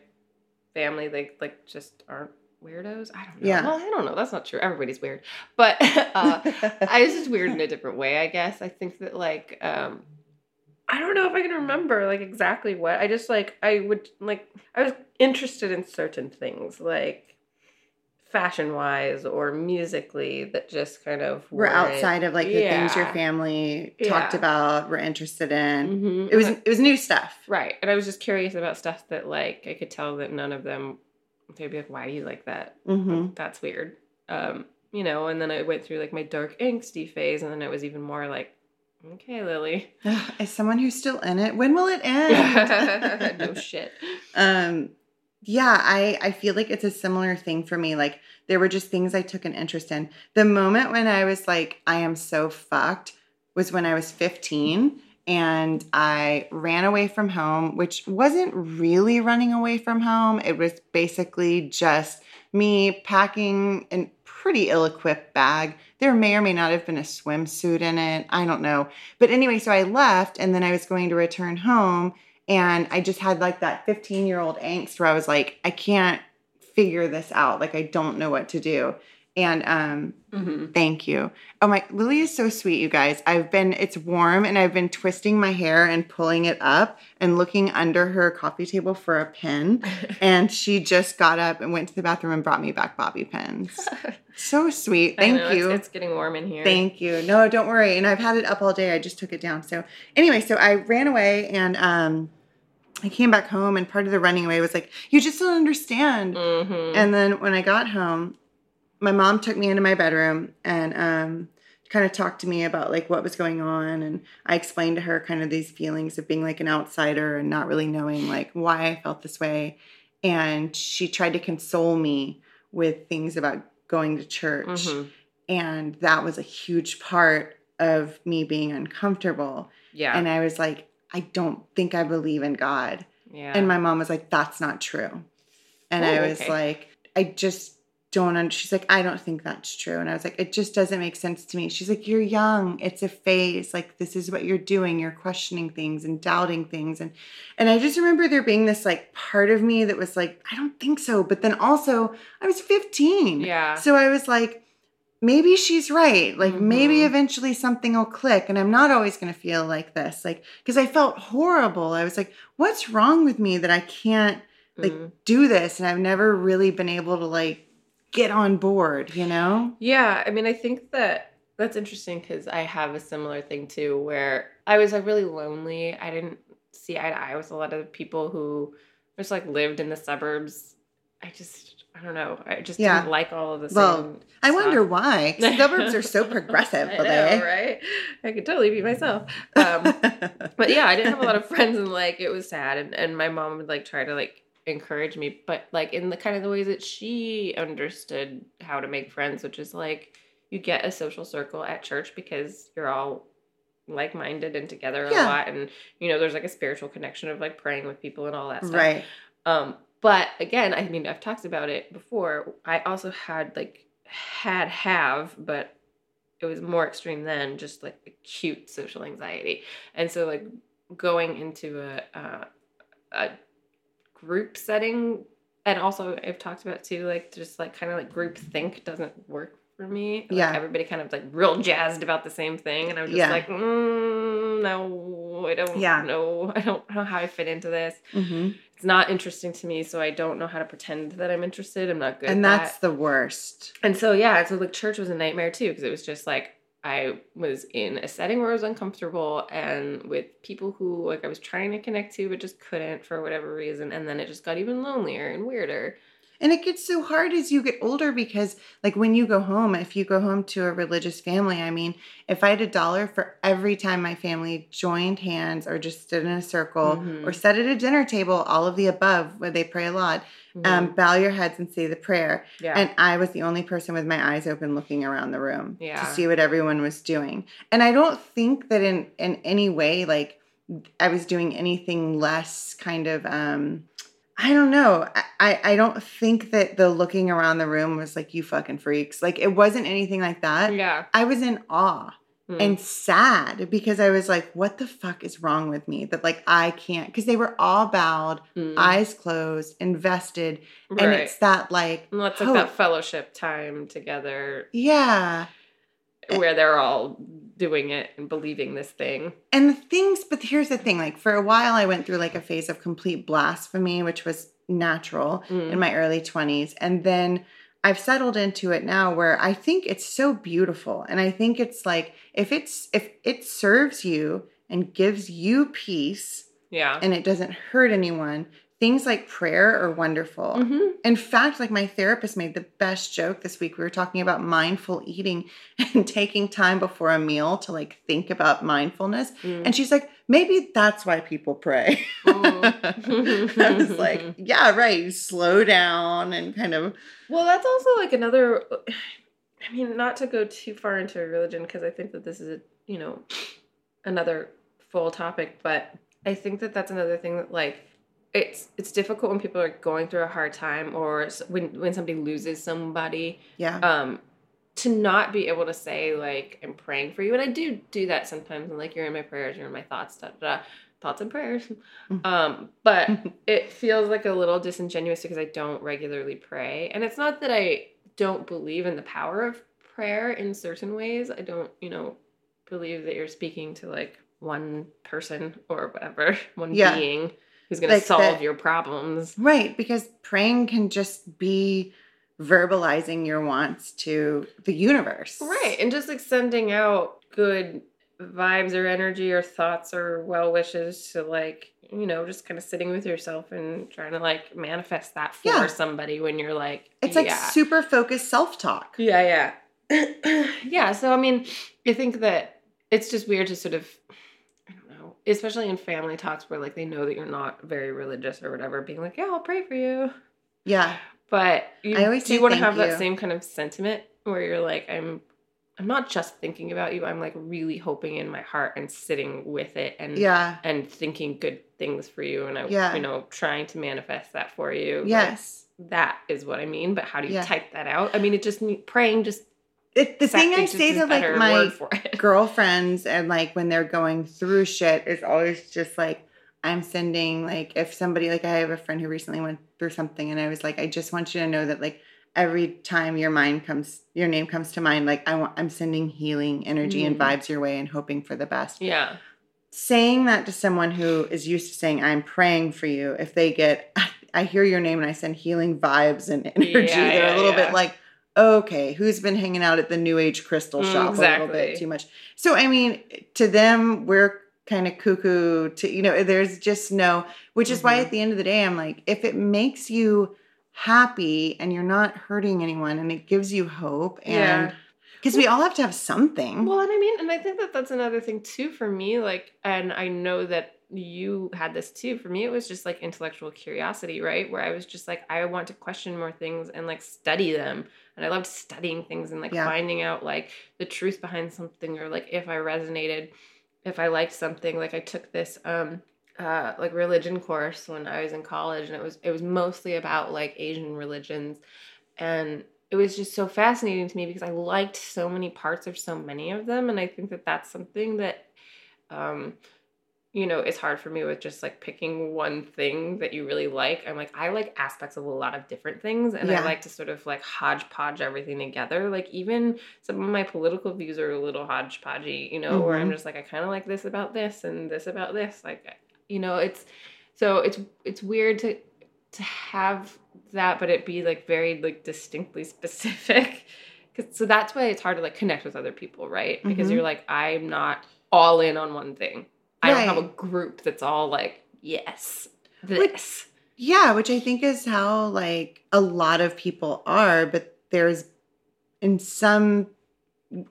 S2: family, like like just aren't weirdos. I don't know.
S1: Yeah.
S2: Well, I don't know. That's not true. Everybody's weird, but uh, I was just weird in a different way, I guess. I think that like um I don't know if I can remember like exactly what. I just like I would like I was interested in certain things like fashion wise or musically that just kind of
S1: we're outside of like the things your family talked
S2: Yeah.
S1: about, we're interested in.
S2: Mhm.
S1: It was it was new stuff.
S2: right. And I was just curious about stuff that like I could tell that none of them they'd be like, Why do you like that?
S1: hmm
S2: That's weird. Um, you know, and then I went through like my dark angsty phase and then it was even more like, Okay, Lily.
S1: As someone who's still in it, when will it end?
S2: no shit.
S1: um yeah i i feel like it's a similar thing for me like there were just things i took an interest in the moment when i was like i am so fucked was when i was 15 and i ran away from home which wasn't really running away from home it was basically just me packing a pretty ill-equipped bag there may or may not have been a swimsuit in it i don't know but anyway so i left and then i was going to return home and I just had like that 15 year old angst where I was like, I can't figure this out. Like, I don't know what to do. And um,
S2: Mm-hmm.
S1: thank you. Oh my, Lily is so sweet, you guys. I've been, it's warm and I've been twisting my hair and pulling it up and looking under her coffee table for a pin. And she just got up and went to the bathroom and brought me back bobby pins. So sweet. Thank
S2: know,
S1: you.
S2: It's, it's getting warm in here.
S1: Thank you. No, don't worry. And I've had it up all day. I just took it down. So anyway, so I ran away and um I came back home and part of the running away was like, you just don't understand.
S2: mm-hmm.
S1: And then when I got home, my mom took me into my bedroom and um kind of talked to me about like what was going on and I explained to her kind of these feelings of being like an outsider and not really knowing like why I felt this way and she tried to console me with things about going to church
S2: Mhm.
S1: and that was a huge part of me being uncomfortable
S2: Yeah.
S1: and i was like i don't think i believe in god
S2: yeah.
S1: and my mom was like that's not true and
S2: Oh,
S1: i was
S2: okay.
S1: like i just don't un-. she's like i don't think that's true and i was like it just doesn't make sense to me she's like you're young it's a phase like this is what you're doing you're questioning things and doubting things and and i just remember there being this like part of me that was like i don't think so but then also i was 15
S2: yeah.
S1: so I was like, maybe she's right. Like maybe
S2: Mhm.
S1: eventually something will click and I'm not always going to feel like this. Like cuz I felt horrible. I was like, what's wrong with me that I can't like
S2: Mhm.
S1: do this and I've never really been able to like get on board, you know?
S2: Yeah, I mean, I think that that's interesting because I have a similar thing too, where I was like really lonely. I didn't see eye to eye with a lot of people who just like lived in the suburbs. I just, I don't know. I just
S1: Yeah.
S2: didn't like all of the
S1: Well,
S2: same.
S1: I
S2: stuff.
S1: wonder why. Suburbs are so progressive,
S2: I know,
S1: they
S2: right? I could totally be myself. Um, but yeah, I didn't have a lot of friends, and like it was sad. And, and my mom would like try to like encourage me, but like in the kind of the ways that she understood how to make friends, which is like you get a social circle at church because you're all like-minded and together a
S1: Yeah.
S2: lot and you know there's like a spiritual connection of like praying with people and all that stuff
S1: Right.
S2: um but again i mean i've talked about it before i also had like had have but it was more extreme than just like acute social anxiety and so like going into a uh, a group setting and also i've talked about too like just like kind of like group think doesn't work for me like,
S1: Yeah.
S2: everybody kind of like real jazzed about the same thing and i'm just
S1: Yeah.
S2: like mm, no i don't
S1: Yeah.
S2: know i don't know how i fit into this
S1: hmm
S2: it's not interesting to me so i don't know how to pretend that i'm interested i'm not good
S1: And
S2: at
S1: that's
S2: that
S1: the worst.
S2: and so yeah so like church was a nightmare too because it was just like i was in a setting where i was uncomfortable and with people who like i was trying to connect to but just couldn't for whatever reason and then it just got even lonelier and weirder
S1: And it gets so hard as you get older because, like, when you go home, if you go home to a religious family, I mean, if I had a dollar for every time my family joined hands or just stood in a circle
S2: Mhm.
S1: or sat at a dinner table, all of the above, where they pray a lot, um, bow your heads and say the prayer.
S2: Mm-hmm. yeah
S1: And I was the only person with my eyes open looking around the room
S2: Yeah.
S1: to see what everyone was doing. And I don't think that in, in any way, like, I was doing anything less kind of um I don't know. I, I don't think that the looking around the room was like you fucking freaks. Like it wasn't anything like that.
S2: yeah
S1: I was in awe
S2: Mm.
S1: and sad because I was like, what the fuck is wrong with me? That like I can't because they were all bowed,
S2: Mm.
S1: eyes closed, invested. And it's that like
S2: and that's like that fellowship time together
S1: Yeah.
S2: Where they're all doing it and believing this thing
S1: And the things, but here's the thing like, for a while, I went through like a phase of complete blasphemy, which was natural
S2: Mm.
S1: in my early 20s. And then I've settled into it now where I think it's so beautiful. And I think it's like, if it's, if it serves you and gives you peace
S2: yeah
S1: and it doesn't hurt anyone, things like prayer are wonderful.
S2: Mhm.
S1: In fact, like my therapist made the best joke this week. We were talking about mindful eating and taking time before a meal to like think about mindfulness.
S2: Mm.
S1: And she's like, maybe that's why people pray.
S2: Mm.
S1: I was like, yeah, right. You slow down and kind of,
S2: Well, that's also like another. I mean, not to go too far into religion because I think that this is a you know another full topic, but I think that that's another thing that like it's it's difficult when people are going through a hard time or when when somebody loses somebody
S1: yeah.
S2: um to not be able to say like I'm praying for you, and I do do that sometimes, and like you're in my prayers, you're in my thoughts, da da, da thoughts and prayers.
S1: Mhm.
S2: Um, but it feels like a little disingenuous because I don't regularly pray, and it's not that I don't believe in the power of prayer in certain ways. I don't, you know, believe that you're speaking to like one person or whatever, one
S1: Yeah.
S2: being who's gonna solve
S1: that-
S2: your problems.
S1: right. Because praying can just be verbalizing your wants to the universe.
S2: Right. And just like sending out good vibes or energy or thoughts or well wishes to like, you know, just kind of sitting with yourself and trying to like manifest that for
S1: Yeah.
S2: somebody when you're like,
S1: It's like
S2: yeah.
S1: super focused self talk.
S2: Yeah, yeah. yeah. So, I mean, I think that it's just weird to sort of, I don't know, especially in family talks where like they know that you're not very religious or whatever, being like, yeah, I'll pray for you.
S1: Yeah.
S2: But you,
S1: I always
S2: do you want to have that same kind of sentiment where you're like, I'm, I'm not just thinking about you. I'm like really hoping in my heart and sitting with it and
S1: Yeah.
S2: and thinking good things for you and I,
S1: Yeah.
S2: you know, trying to manifest that for you. Like,
S1: Yes.
S2: that is what I mean. But how do you
S1: Yeah.
S2: type that out? I mean, it just praying just
S1: It, the thing I say to like my girlfriends and like when they're going through shit is always just like I'm sending like if somebody like I have a friend who recently went through something and I was like I just want you to know that like every time your mind comes your name comes to mind like I want I'm sending healing energy and
S2: Mm.
S1: vibes your way and hoping for the best.
S2: Yeah.
S1: Saying that to someone who is used to saying I'm praying for you if they get I hear your name and I send healing vibes and energy
S2: Yeah,
S1: they're
S2: yeah,
S1: a little
S2: yeah.
S1: bit like okay, who's been hanging out at the New Age crystal
S2: Mm,
S1: shop a little bit
S2: exactly.
S1: too much? So, I mean, to them, we're kind of cuckoo to, you know, there's just no, which is why
S2: Mhm.
S1: at the end of the day, I'm like, if it makes you happy and you're not hurting anyone and it gives you hope and
S2: Yeah.
S1: because we all have to have something.
S2: Well, and I mean, and I think that that's another thing too for me. Like, and I know that you had this too. For me, it was just like intellectual curiosity, right? Where I was just like, I want to question more things and like study them. And I loved studying things and like
S1: Yeah.
S2: finding out like the truth behind something or like if I resonated. if I liked something, like I took this um uh like religion course when I was in college and it was it was mostly about like Asian religions and it was just so fascinating to me because I liked so many parts of so many of them and I think that that's something that um you know, it's hard for me with just like picking one thing that you really like. I'm like, I like aspects of a lot of different things, and
S1: Yeah.
S2: I like to sort of like hodgepodge everything together. Like, even some of my political views are a little hodgepodgey, you know, where I'm
S1: Mhm.
S2: just like, I kind of like this about this and this about this. Like, you know, it's so it's it's weird to to have that, but it be like very like distinctly specific. 'Cause- so that's why it's hard to like connect with other people, right? Because
S1: Mhm.
S2: you're like, I'm not all in on one thing. I don't have a group that's all like, yes,
S1: Which-
S2: this.
S1: Yeah, which I think is how like a lot of people are, but there's in some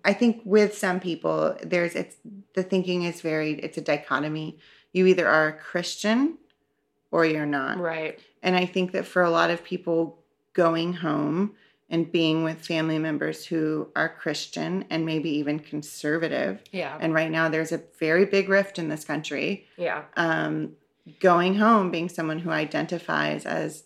S1: I think with some people there's it's the thinking is very it's a dichotomy. You either are a Christian or you're not.
S2: Right.
S1: And I think that for a lot of people going home and being with family members who are Christian and maybe even conservative,
S2: Yeah.
S1: and right now there's a very big rift in this country
S2: yeah.
S1: um, going home being someone who identifies as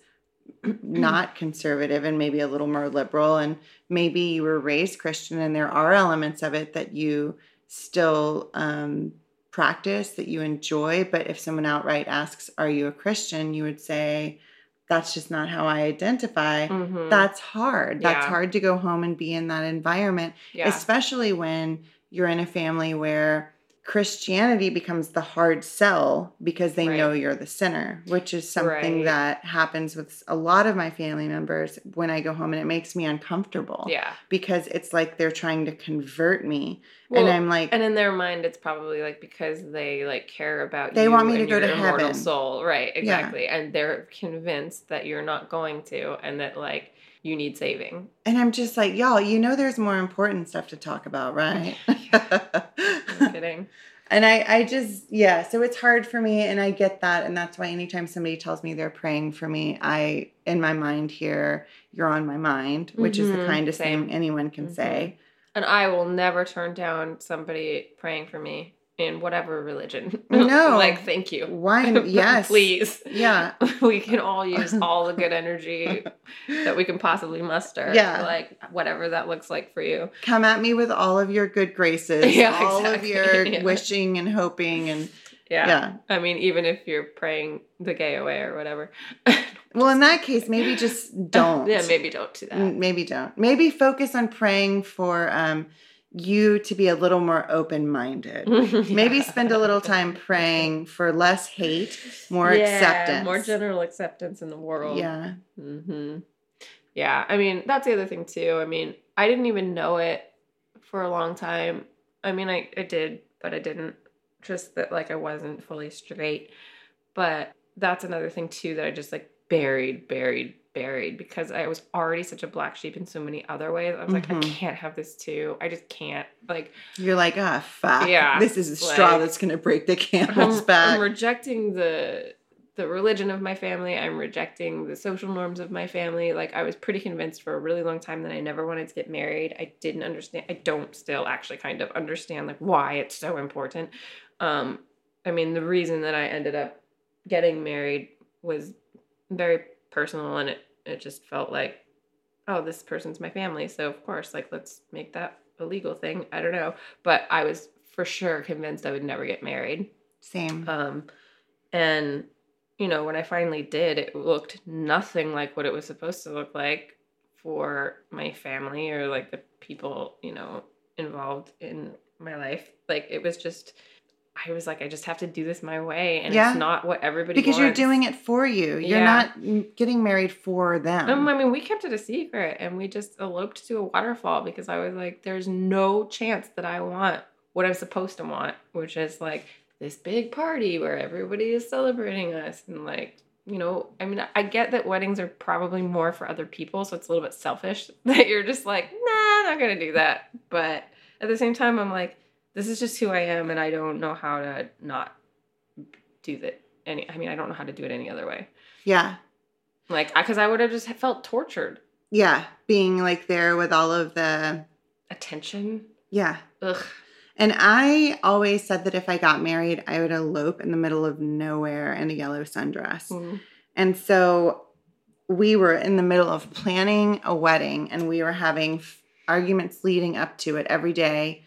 S1: not conservative and maybe a little more liberal and maybe you were raised christian and there are elements of it that you still um, practice that you enjoy but if someone outright asks are you a christian you would say that's just not how i identify
S2: Mhm.
S1: that's hard that's
S2: Yeah.
S1: hard to go home and be in that environment
S2: yeah.
S1: especially when you're in a family where Christianity becomes the hard sell because they
S2: Right.
S1: know you're the sinner, which is something
S2: Right.
S1: that happens with a lot of my family members when I go home and it makes me uncomfortable
S2: yeah.
S1: because it's like they're trying to convert me
S2: Well,
S1: and I'm like
S2: and in their mind, it's probably like because they like care about you.
S1: They want me to go to heaven.
S2: soul, right?
S1: Yeah.
S2: Exactly, and they're convinced that you're not going to, and that like you need saving.
S1: and I'm just like y'all, you know there's more important stuff to talk about, right?
S2: I'm kidding.
S1: And I, I just, yeah, so it's hard for me, and I get that. And that's why anytime somebody tells me they're praying for me, I, in my mind, hear, you're on my mind, which is the
S2: Mhm,
S1: kindest
S2: same.
S1: thing anyone can
S2: Mhm.
S1: say.
S2: And I will never turn down somebody praying for me in whatever religion.
S1: No.
S2: like thank you.
S1: Why? Yes.
S2: Please.
S1: Yeah.
S2: we can all use all the good energy that we can possibly muster.
S1: Yeah.
S2: Like whatever that looks like for you.
S1: Come at me with all of your good graces,
S2: Yeah,
S1: all
S2: exactly.
S1: of your
S2: Yeah.
S1: wishing and hoping. And
S2: Yeah.
S1: yeah.
S2: I mean, even if you're praying the gay away or whatever.
S1: Well, in that case, maybe just don't.
S2: yeah, maybe don't do that.
S1: Maybe don't. Maybe focus on praying for um, you to be a little more open minded. Maybe spend a little time praying for less hate, more
S2: Yeah,
S1: acceptance.
S2: more general acceptance in the world.
S1: Yeah.
S2: hmm Yeah, I mean that's the other thing too. I mean, I didn't even know it for a long time. I mean, I, I did, but I didn't. Just that like I wasn't fully straight. But that's another thing too that I just like buried, buried, buried because I was already such a black sheep in so many other ways. I was like, I
S1: Mhm.
S2: can't have this too. I just can't. Like
S1: You're like, ah, fuck.
S2: Yeah,
S1: This is a straw
S2: like-
S1: that's going to break the camel's
S2: I'm,
S1: back.
S2: I'm rejecting the the religion of my family. I'm rejecting the social norms of my family. Like I was pretty convinced for a really long time that I never wanted to get married. I didn't understand. I don't still actually kind of understand like why it's so important. Um, I mean, the reason that I ended up getting married was very personal, and it it just felt like, oh, this person's my family, so of course, like let's make that a legal thing. I don't know, but I was for sure convinced I would never get married.
S1: Same.
S2: Um, and you know, when I finally did, it looked nothing like what it was supposed to look like for my family or like the people, you know, involved in my life. Like it was just I was like, I just have to do this my way, and
S1: Yeah.
S2: it's not what everybody wants.
S1: because you're doing it for you. You're
S2: Yeah.
S1: not getting married for them.
S2: Um, I mean, we kept it a secret, and we just eloped to a waterfall because I was like, "There's no chance that I want what I'm supposed to want, which is like this big party where everybody is celebrating us and like." You know, I mean, I get that weddings are probably more for other people, so it's a little bit selfish that you're just like, nah, I'm not gonna do that. But at the same time, I'm like, this is just who I am, and I don't know how to not do that. Any, I mean, I don't know how to do it any other way.
S1: yeah.
S2: Like, because I would have just felt tortured.
S1: Yeah. Being like there with all of the,
S2: Attention.
S1: yeah.
S2: Ugh.
S1: And I always said that if I got married, I would elope in the middle of nowhere in a yellow sundress.
S2: Mhm.
S1: And so we were in the middle of planning a wedding and we were having f- arguments leading up to it every day.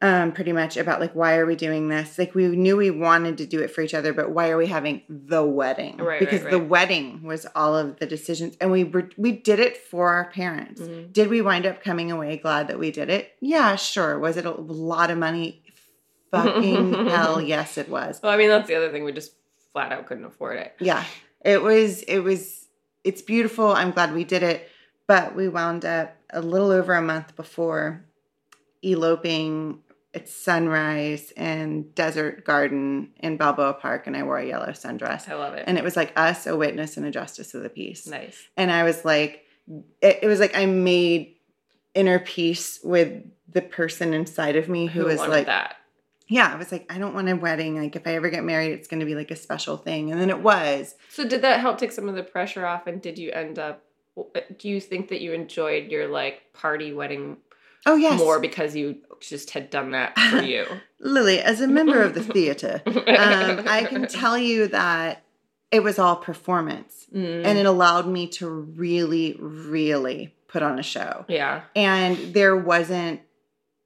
S1: Um, pretty much about like why are we doing this? Like we knew we wanted to do it for each other, but why are we having the wedding?
S2: Right, right,
S1: because the wedding was all of the decisions, and we were we did it for our parents.
S2: Mhm.
S1: Did we wind up coming away glad that we did it? Yeah, sure. Was it a lot of money? Fucking hell, yes, it was.
S2: Well, I mean, that's the other thing. We just flat out couldn't afford it.
S1: Yeah, it was. It was. It's beautiful. I'm glad we did it, but we wound up a little over a month before eloping at sunrise and Desert Garden in Balboa Park, and I wore a yellow sundress,
S2: I love it.
S1: and it was like us, a witness, and a justice of the peace.
S2: nice.
S1: and I was like, it, it was like I made inner peace with the person inside of me who, was like,
S2: that?
S1: yeah, I was like, I don't want a wedding. Like, if I ever get married, it's going to be like a special thing. And then it was.
S2: So did that help take some of the pressure off? And did you end up? Do you think that you enjoyed your like party wedding
S1: Oh yes,
S2: more because you just had done that for you?
S1: Lily, as a member of the theater, um, I can tell you that it was all performance,
S2: Mm,
S1: and it allowed me to really, really put on a show.
S2: yeah,
S1: And there wasn't,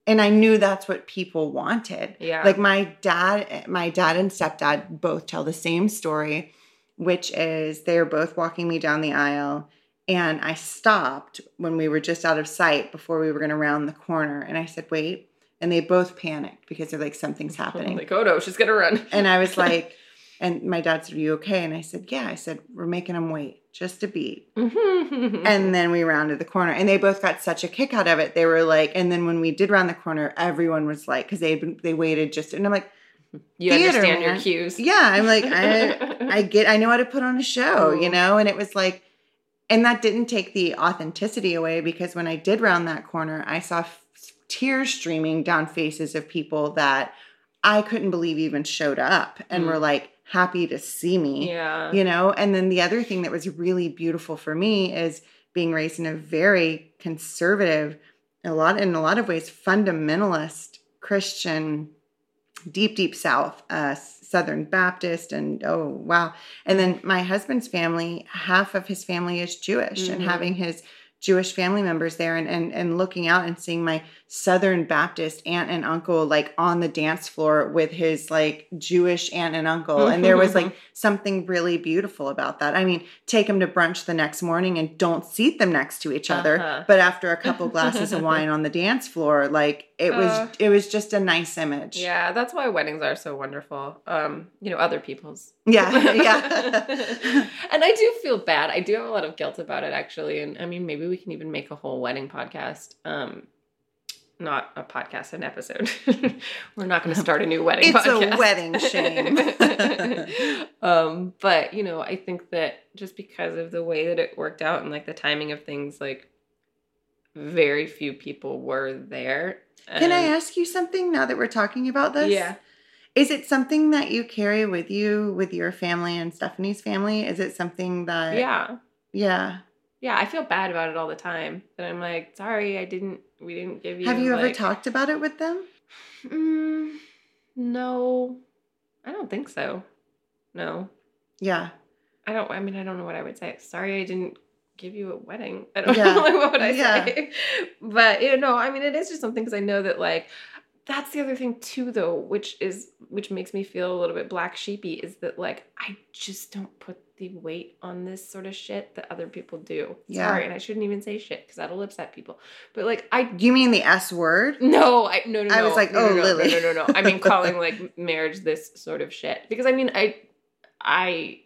S1: and I knew that's what people wanted.
S2: yeah.
S1: Like my dad, my dad and stepdad both tell the same story, which is they're both walking me down the aisle. And I stopped when we were just out of sight before we were going to round the corner. And I said, wait. And they both panicked because they're like, something's happening.
S2: like, oh no, she's gonna run.
S1: And I was like, and my dad said, Are you okay? And I said, Yeah. I said, We're making them wait just a beat.
S2: and
S1: then we rounded the corner and they both got such a kick out of it. They were like, and then when we did round the corner, everyone was like, because they been they waited just, and I'm like,
S2: you
S1: theater,
S2: understand your cues.
S1: yeah, I'm like, I, I get, I know how to put on a show, you know? And it was like, and that didn't take the authenticity away because when I did round that corner, I saw f- tears streaming down faces of people that I couldn't believe even showed up and
S2: Mm.
S1: were like happy to see me
S2: yeah.
S1: you know and then the other thing that was really beautiful for me is being raised in a very conservative a lot in a lot of ways fundamentalist christian deep deep south uh southern baptist and oh wow and then my husband's family half of his family is jewish and
S2: Mhm.
S1: having his jewish family members there and, and and looking out and seeing my southern baptist aunt and uncle like on the dance floor with his like jewish aunt and uncle and there was like something really beautiful about that i mean take them to brunch the next morning and don't seat them next to each other
S2: Uh-huh.
S1: but after a couple glasses of wine on the dance floor like it was
S2: Uh.
S1: it was just a nice image
S2: Yeah, that's why weddings are so wonderful. Um, you know, other people's.
S1: yeah yeah
S2: and I do feel bad. I do have a lot of guilt about it actually. And I mean, maybe we can even make a whole wedding podcast. Um, not a podcast, an episode. We're not going to start a new wedding
S1: It's a wedding shame.
S2: um, but you know, I think that just because of the way that it worked out and like the timing of things, like very few people were there.
S1: can i ask you something now that we're talking about this
S2: Yeah.
S1: is it something that you carry with you with your family and stephanie's family is it something that
S2: Yeah.
S1: yeah
S2: Yeah, I feel bad about it all the time. That I'm like, sorry, I didn't. We didn't give you.
S1: have you ever talked about it with them
S2: Mm, no, I don't think so. No,
S1: yeah
S2: I don't. I mean, I don't know what I would say. Sorry, I didn't give you a wedding. I don't
S1: Yeah.
S2: know. Like, what would I
S1: Yeah.
S2: say? But you know, I mean, it is just something because I know that like. That's the other thing too, though, which is which makes me feel a little bit black sheepy, is that like I just don't put the weight on this sort of shit that other people do.
S1: Yeah.
S2: Sorry, and I shouldn't even say shit because that'll upset people. But like I
S1: you mean the s word
S2: no, I no no.
S1: I
S2: no,
S1: was like,
S2: no,
S1: oh,
S2: no, no,
S1: Lily.
S2: No, no, no, no. I mean, calling like marriage this sort of shit because I mean, I, I,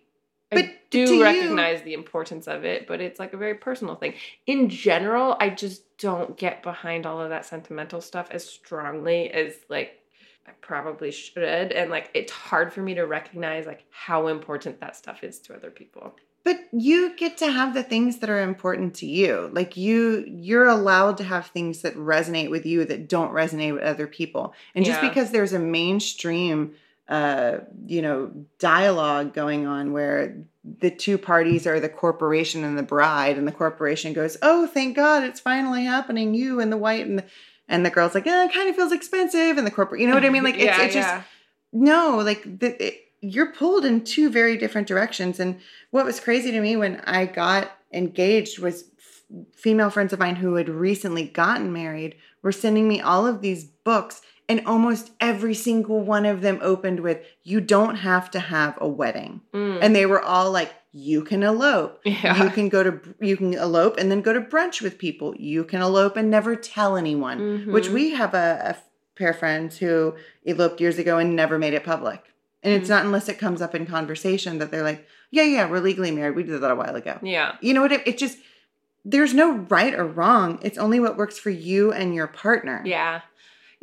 S2: Do
S1: to you-
S2: recognize the importance of it, but it's like a very personal thing. In general, I just don't get behind all of that sentimental stuff as strongly as like I probably should, and like it's hard for me to recognize like how important that stuff is to other people.
S1: But you get to have the things that are important to you. Like you you're allowed to have things that resonate with you that don't resonate with other people. And just
S2: Yeah.
S1: because there's a mainstream uh you know dialogue going on where the two parties are the corporation and the bride and the corporation goes, "Oh, thank God it's finally happening you and the white and the and the girl's like, eh, it kind of feels expensive, and the corporate, you know what I mean? Like, it's,
S2: yeah,
S1: it's just no, like the, it, you're pulled in two very different directions. And what was crazy to me when I got engaged was f- female friends of mine who had recently gotten married were sending me all of these books, and almost every single one of them opened with, "You don't have to have a wedding,"
S2: Mm.
S1: and they were all like, "You can elope."
S2: yeah.
S1: You can go to you can elope and then go to brunch with people. You can elope and never tell anyone. Which
S2: Mhm.
S1: we have a, a pair of friends who eloped years ago and never made it public. And it's
S2: Mhm.
S1: not unless it comes up in conversation that they're like, "Yeah, yeah, we're legally married. We did that a while ago."
S2: yeah.
S1: You know what? It, it just there's no right or wrong. It's only what works for you and your partner.
S2: Yeah.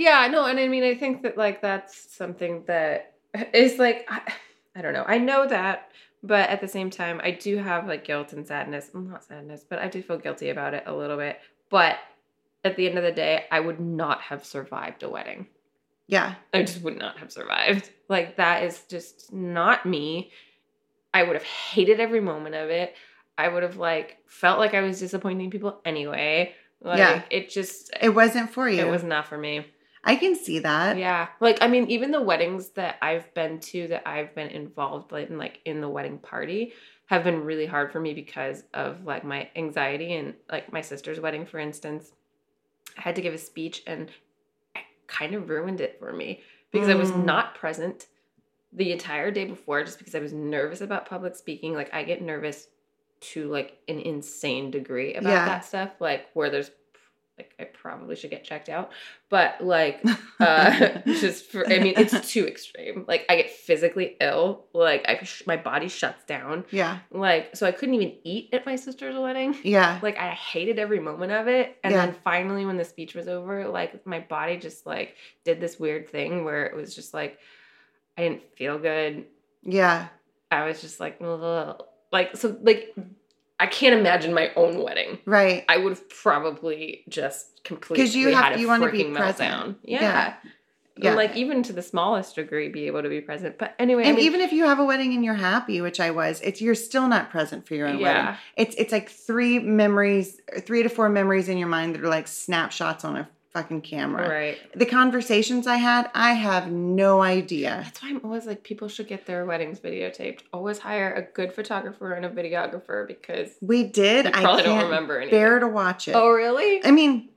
S2: Yeah, no, and I mean I think that like that's something that is like I, I don't know. I know that, but at the same time I do have like guilt and sadness. Well, not sadness, but I do feel guilty about it a little bit. But at the end of the day, I would not have survived a wedding.
S1: Yeah.
S2: I just would not have survived. Like that is just not me. I would have hated every moment of it. I would have like felt like I was disappointing people anyway. Like
S1: Yeah.
S2: it just
S1: It wasn't for you.
S2: it was not for me.
S1: I can see that.
S2: Yeah. Like I mean even the weddings that I've been to that I've been involved in like in the wedding party have been really hard for me because of like my anxiety and like my sister's wedding for instance. I had to give a speech and I kind of ruined it for me because I was
S1: Mm.
S2: not present the entire day before just because I was nervous about public speaking. Like I get nervous to like an insane degree about
S1: Yeah.
S2: that stuff, like where there's like I probably should get checked out. But like uh just for i mean it's too extreme like i get physically ill like i sh- my body shuts down
S1: yeah.
S2: like so i couldn't even eat at my sister's wedding
S1: Yeah.
S2: like i hated every moment of it and
S1: Yeah.
S2: then finally when the speech was over like my body just like did this weird thing where it was just like i didn't feel good
S1: Yeah.
S2: i was just like "Ugh." like so like i can't imagine my own wedding
S1: Right.
S2: I would have probably just completely
S1: you have- you wanna be
S2: freaking
S1: present.
S2: meltdown. Yeah.
S1: Yeah. Yeah.
S2: like even to the smallest degree be able to be present. But anyway,
S1: And
S2: I mean,
S1: even if you have a wedding and you're happy, which I was, it's you're still not present for your own wedding. It's it's like three memories, three to four memories in your mind that are like snapshots on a fucking camera.
S2: Right.
S1: The conversations I had, I have no idea.
S2: That's why I'm always like people should get their weddings videotaped. Always hire a good photographer and a videographer because
S1: We did. I
S2: probably don't
S1: can't
S2: remember anything.
S1: bear to watch it.
S2: Oh really?
S1: I mean,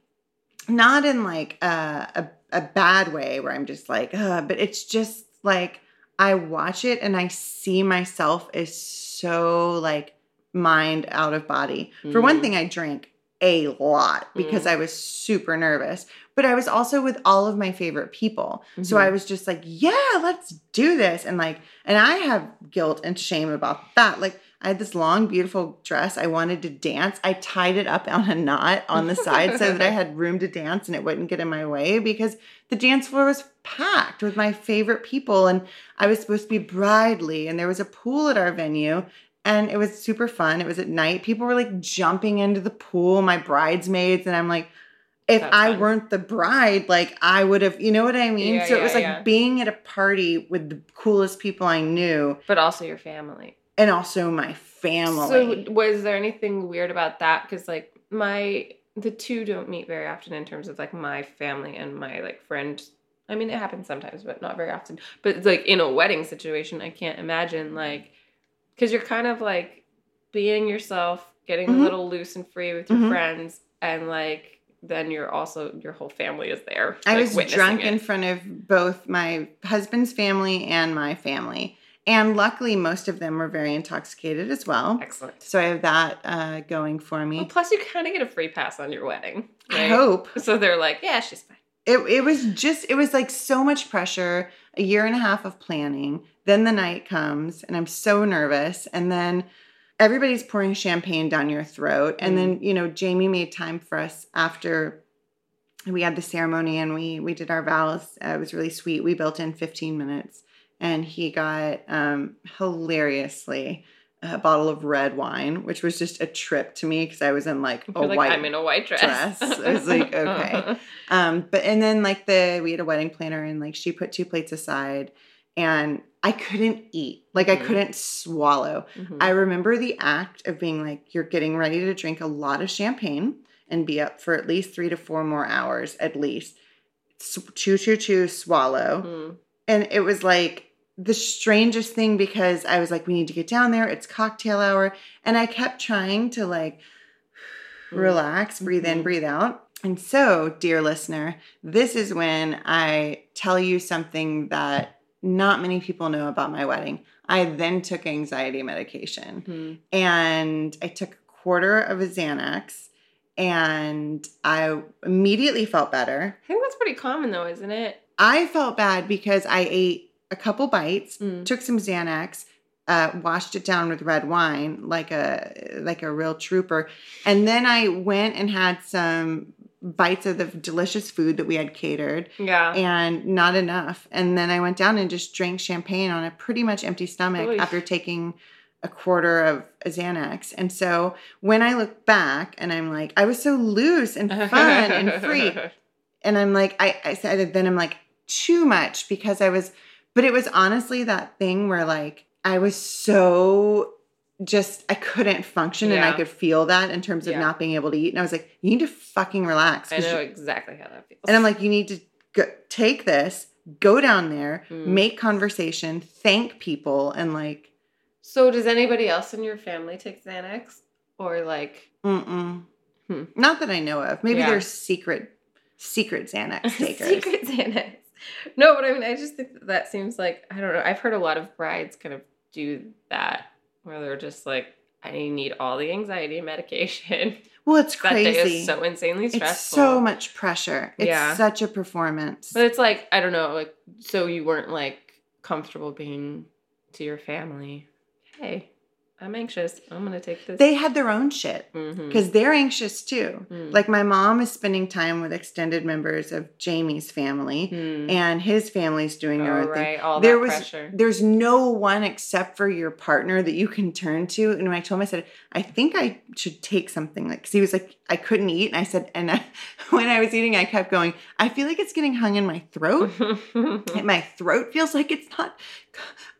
S1: not in like a, a a bad way where I'm just like, Ugh, but it's just like I watch it and I see myself as so like mind out of body. For one
S2: Mhm.
S1: thing, I drank a lot because
S2: Mm.
S1: I was super nervous, but I was also with all of my favorite people. So
S2: Mhm.
S1: I was just like, yeah, let's do this. And like, and I have guilt and shame about that. Like, I had this long, beautiful dress. I wanted to dance. I tied it up on a knot on the side so that I had room to dance and it wouldn't get in my way because the dance floor was packed with my favorite people. And I was supposed to be bridely, and there was a pool at our venue. And it was super fun. It was at night. People were like jumping into the pool, my bridesmaids. And I'm like, if
S2: That's
S1: I
S2: fun.
S1: weren't the bride, like I would have, you know what I mean?
S2: Yeah,
S1: so it was like
S2: yeah.
S1: being at a party with the coolest people I knew
S2: But also your family.
S1: and also my family.
S2: So was there anything weird about that? Because like my the two don't meet very often in terms of like my family and my like friend. I mean, it happens sometimes, but not very often. But it's like in a wedding situation, I can't imagine like because you're kind of like being yourself, getting
S1: Mhm.
S2: a little loose and free with your
S1: Mhm.
S2: friends, and like then you're also your whole family is there.
S1: I
S2: like,
S1: was drunk
S2: it.
S1: in front of both my husband's family and my family. And luckily, most of them were very intoxicated as well.
S2: Excellent.
S1: So I have that uh, going for
S2: Well,
S1: me.
S2: plus, you kind of get a free pass on your wedding.
S1: I hope.
S2: So they're like, yeah, she's fine.
S1: It, it was just, it was like so much pressure, a year and a half of planning. Then the night comes, and I'm so nervous. And then everybody's pouring champagne down your throat. And then, you know, Jamie made time for us after we had the ceremony and we we did our vows. Uh, it was really sweet. We built in 15 minutes, and he got um, hilariously a bottle of red wine, which was just a trip to me because I was in like a
S2: like,
S1: white
S2: I'm in a white dress.
S1: dress. I was like, okay. um, but and then like the we had a wedding planner and like she put two plates aside and I couldn't eat. Like I
S2: Mhm.
S1: couldn't swallow.
S2: Mhm.
S1: I remember the act of being like, you're getting ready to drink a lot of champagne and be up for at least three to four more hours at least. Chew, chew, chew, swallow.
S2: Mm.
S1: And it was like the strangest thing because I was like, we need to get down there. It's cocktail hour. And I kept trying to like
S2: Mm.
S1: relax, breathe in,
S2: Mhm.
S1: breathe out. And so, dear listener, this is when I tell you something that not many people know about my wedding. I then took anxiety medication
S2: Mm.
S1: and I took a quarter of a Xanax and I immediately felt better.
S2: I think that's pretty common though, isn't it?
S1: I felt bad because I ate a couple bites,
S2: Mm.
S1: took some Xanax, uh, washed it down with red wine like a like a real trooper, and then I went and had some bites of the delicious food that we had catered,
S2: Yeah.
S1: and not enough. And then I went down and just drank champagne on a pretty much empty stomach
S2: Oy.
S1: after taking a quarter of a Xanax. And so when I look back and I'm like, I was so loose and fun and free and I'm like, I, I said, then I'm like, too much because I was, but it was honestly that thing where like I was so just, I couldn't function and I could feel that in terms of
S2: Yeah.
S1: not being able to eat. And I was like, you need to fucking relax.
S2: I know exactly how that feels.
S1: and I'm like, you need to go, take this, go down there,
S2: Mm.
S1: make conversation, thank people, and like,
S2: so does anybody else in your family take Xanax? Or like
S1: mm-mm.
S2: Hmm.
S1: Not that I know of. Maybe
S2: Yeah.
S1: there's secret, secret Xanax takers.
S2: secret Xanax? No, but I mean I just think that, that seems like I don't know. I've heard a lot of brides kind of do that where they're just like, I need all the anxiety medication.
S1: Well, it's
S2: that day
S1: crazy.
S2: is so insanely stressful.
S1: It's so much pressure. It's
S2: Yeah.
S1: such a performance.
S2: But it's like, I don't know, like so you weren't like comfortable being to your family. Hey, I'm anxious. I'm gonna take this.
S1: they had their own shit because they're anxious too.
S2: Mm.
S1: Like my mom is spending time with extended members of Jamie's family,
S2: Hmm.
S1: and his family's doing their
S2: Oh,
S1: own thing.
S2: right, all
S1: there was
S2: pressure.
S1: there's no one except for your partner that you can turn to and when i told him i said i think i should take something like because he was like i couldn't eat and i said and I, when i was eating i kept going i feel like it's getting hung in my throat And my throat feels like it's not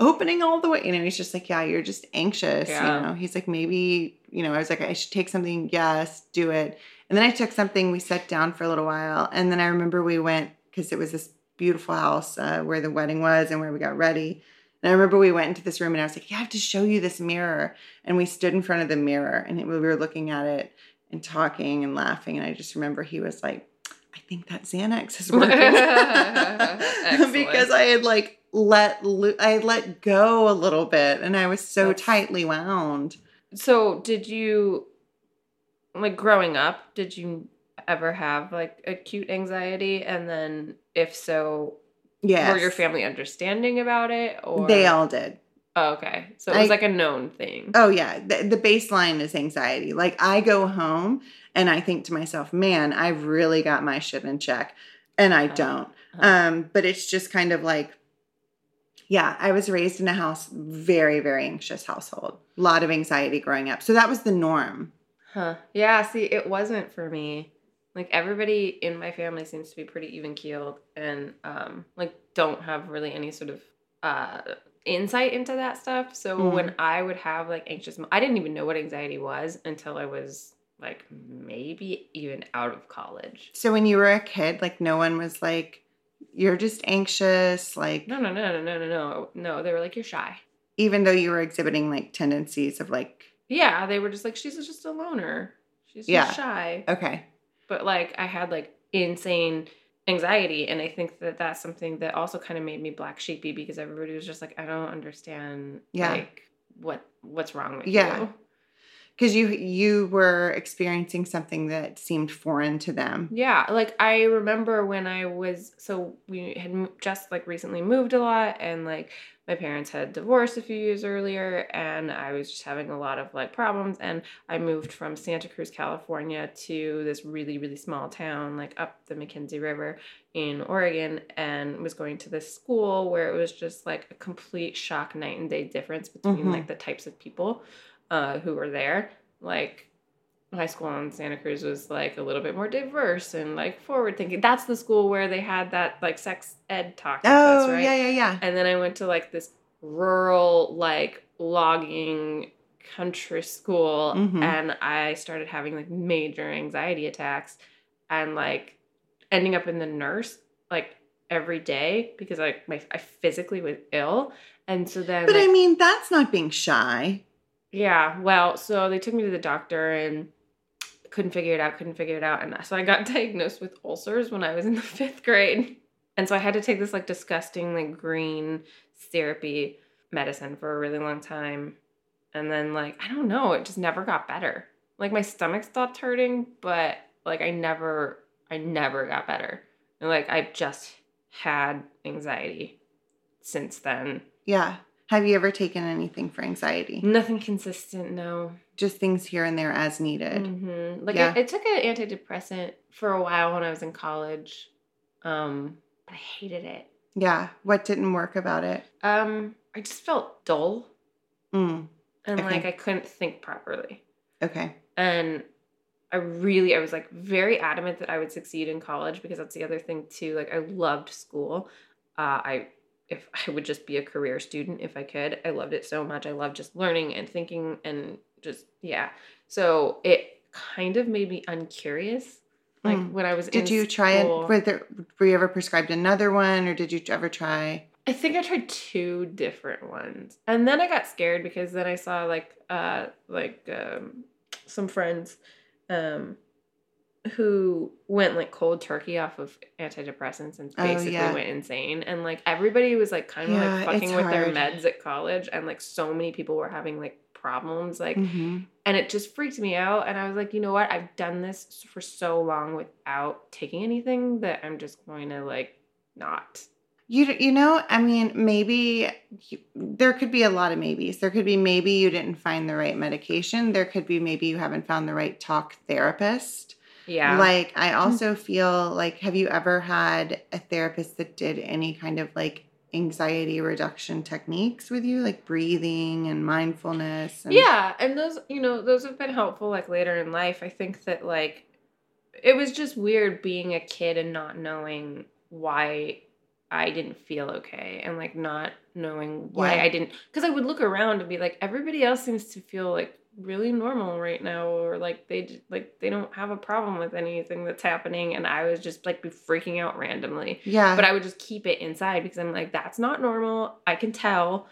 S1: opening all the way you know he's just like yeah you're just anxious
S2: Yeah.
S1: you know he's like maybe you know i was like i should take something yes do it and then i took something we sat down for a little while and then i remember we went because it was this beautiful house uh, where the wedding was and where we got ready and I remember we went into this room and I was like, "Yeah, I have to show you this mirror." And we stood in front of the mirror and it, we were looking at it and talking and laughing. And I just remember he was like, "I think that Xanax is working," because I had like let lo- I let go a little bit and I was so
S2: That's-
S1: tightly wound.
S2: So, did you like growing up, did you ever have like acute anxiety and then if so,
S1: Yes,
S2: were your family understanding about it or
S1: They all did.
S2: Oh, okay. So it was
S1: I-
S2: like a known thing.
S1: Oh yeah, the, the baseline is anxiety. Like I go home and I think to myself, "Man, I've really got my shit in check," and I
S2: Uh-huh.
S1: don't.
S2: Uh-huh.
S1: Um, but it's just kind of like, yeah, I was raised in a house very, very anxious household. A lot of anxiety growing up, so that was the norm.
S2: Huh. Yeah, see, it wasn't for me. Like everybody in my family seems to be pretty even keeled and um like don't have really any sort of uh insight into that stuff. So
S1: Mm.
S2: when I would have like anxious I didn't even know what anxiety was until I was like maybe even out of college.
S1: So when you were a kid, like no one was like, "You're just anxious," like
S2: No, no, no, no, no, no, no. No, they were like you're shy.
S1: even though you were exhibiting like tendencies of like,
S2: Yeah, they were just like she's just a loner. She's just shy.
S1: okay,
S2: but like I had like insane anxiety and I think that that's something that also kind of made me black sheepy because everybody was just like I don't understand
S1: Yeah.
S2: like what what's wrong with you.
S1: Yeah.
S2: you.
S1: Because you you were experiencing something that seemed foreign to them.
S2: Yeah, like I remember when I was so we had just like recently moved a lot and like my parents had divorced a few years earlier and I was just having a lot of like problems and I moved from Santa Cruz, California to this really really small town like up the McKenzie River in Oregon and was going to this school where it was just like a complete shock night and day difference between
S1: Mhm.
S2: like the types of people uh, who were there. Like high school in Santa Cruz was like a little bit more diverse and like forward thinking. That's the school where they had that like sex ed talk. with us,
S1: Oh
S2: right?
S1: yeah, yeah, yeah.
S2: And then I went to like this rural like logging country school
S1: Mhm.
S2: and I started having like major anxiety attacks and like ending up in the nurse like every day because like my I physically was ill. And so then
S1: But
S2: like,
S1: I mean, that's not being shy.
S2: Yeah, well, so they took me to the doctor and couldn't figure it out, couldn't figure it out. And so I got diagnosed with ulcers when I was in the fifth grade. And so I had to take this like disgusting, like green syrupy medicine for a really long time. And then, like, I don't know, it just never got better. Like, my stomach stopped hurting, but like, I never, I never got better. And like, I've just had anxiety since then.
S1: Yeah. Have you ever taken anything for anxiety?
S2: Nothing consistent, no.
S1: Just things here and there as needed.
S2: hmm Like
S1: Yeah.
S2: I, I took an antidepressant for a while when I was in college, um, but I hated it.
S1: Yeah. What didn't work about it?
S2: Um, I just felt dull
S1: Mm.
S2: and
S1: Okay.
S2: like I couldn't think properly.
S1: Okay.
S2: And I really, I was like very adamant that I would succeed in college because that's the other thing too. Like I loved school. Uh, I if I would just be a career student if I could. I loved it so much. I loved just learning and thinking and just yeah. So it kind of made me uncurious. Like
S1: Mm.
S2: when I was
S1: Did you try it? Were, there, were you ever prescribed another one or did you ever try?
S2: I think I tried two different ones. And then I got scared because then I saw like uh like um some friends um who went like cold turkey off of antidepressants and
S1: Oh,
S2: basically
S1: yeah.
S2: went insane and like everybody was like kind of
S1: Yeah,
S2: like fucking with their meds at college and like so many people were having like problems like
S1: Mhm.
S2: and it just freaked me out and i was like you know what i've done this for so long without taking anything that i'm just going to like not
S1: You, you know, I mean, maybe you, there could be a lot of maybes. There could be maybe you didn't find the right medication. There could be maybe you haven't found the right talk therapist.
S2: Yeah
S1: Like, I hmm. also feel like, have you ever had a therapist that did any kind of like anxiety reduction techniques with you, like breathing and mindfulness? And,
S2: Yeah, and those, you know, those have been helpful like later in life. I think that like it was just weird being a kid and not knowing why I didn't feel okay and like not knowing why
S1: Yeah.
S2: I didn't cuz I would look around and be like everybody else seems to feel like really normal right now or like they like they don't have a problem with anything that's happening and I was just like be freaking out randomly
S1: Yeah.
S2: but I would just keep it inside because I'm like, that's not normal. I can tell.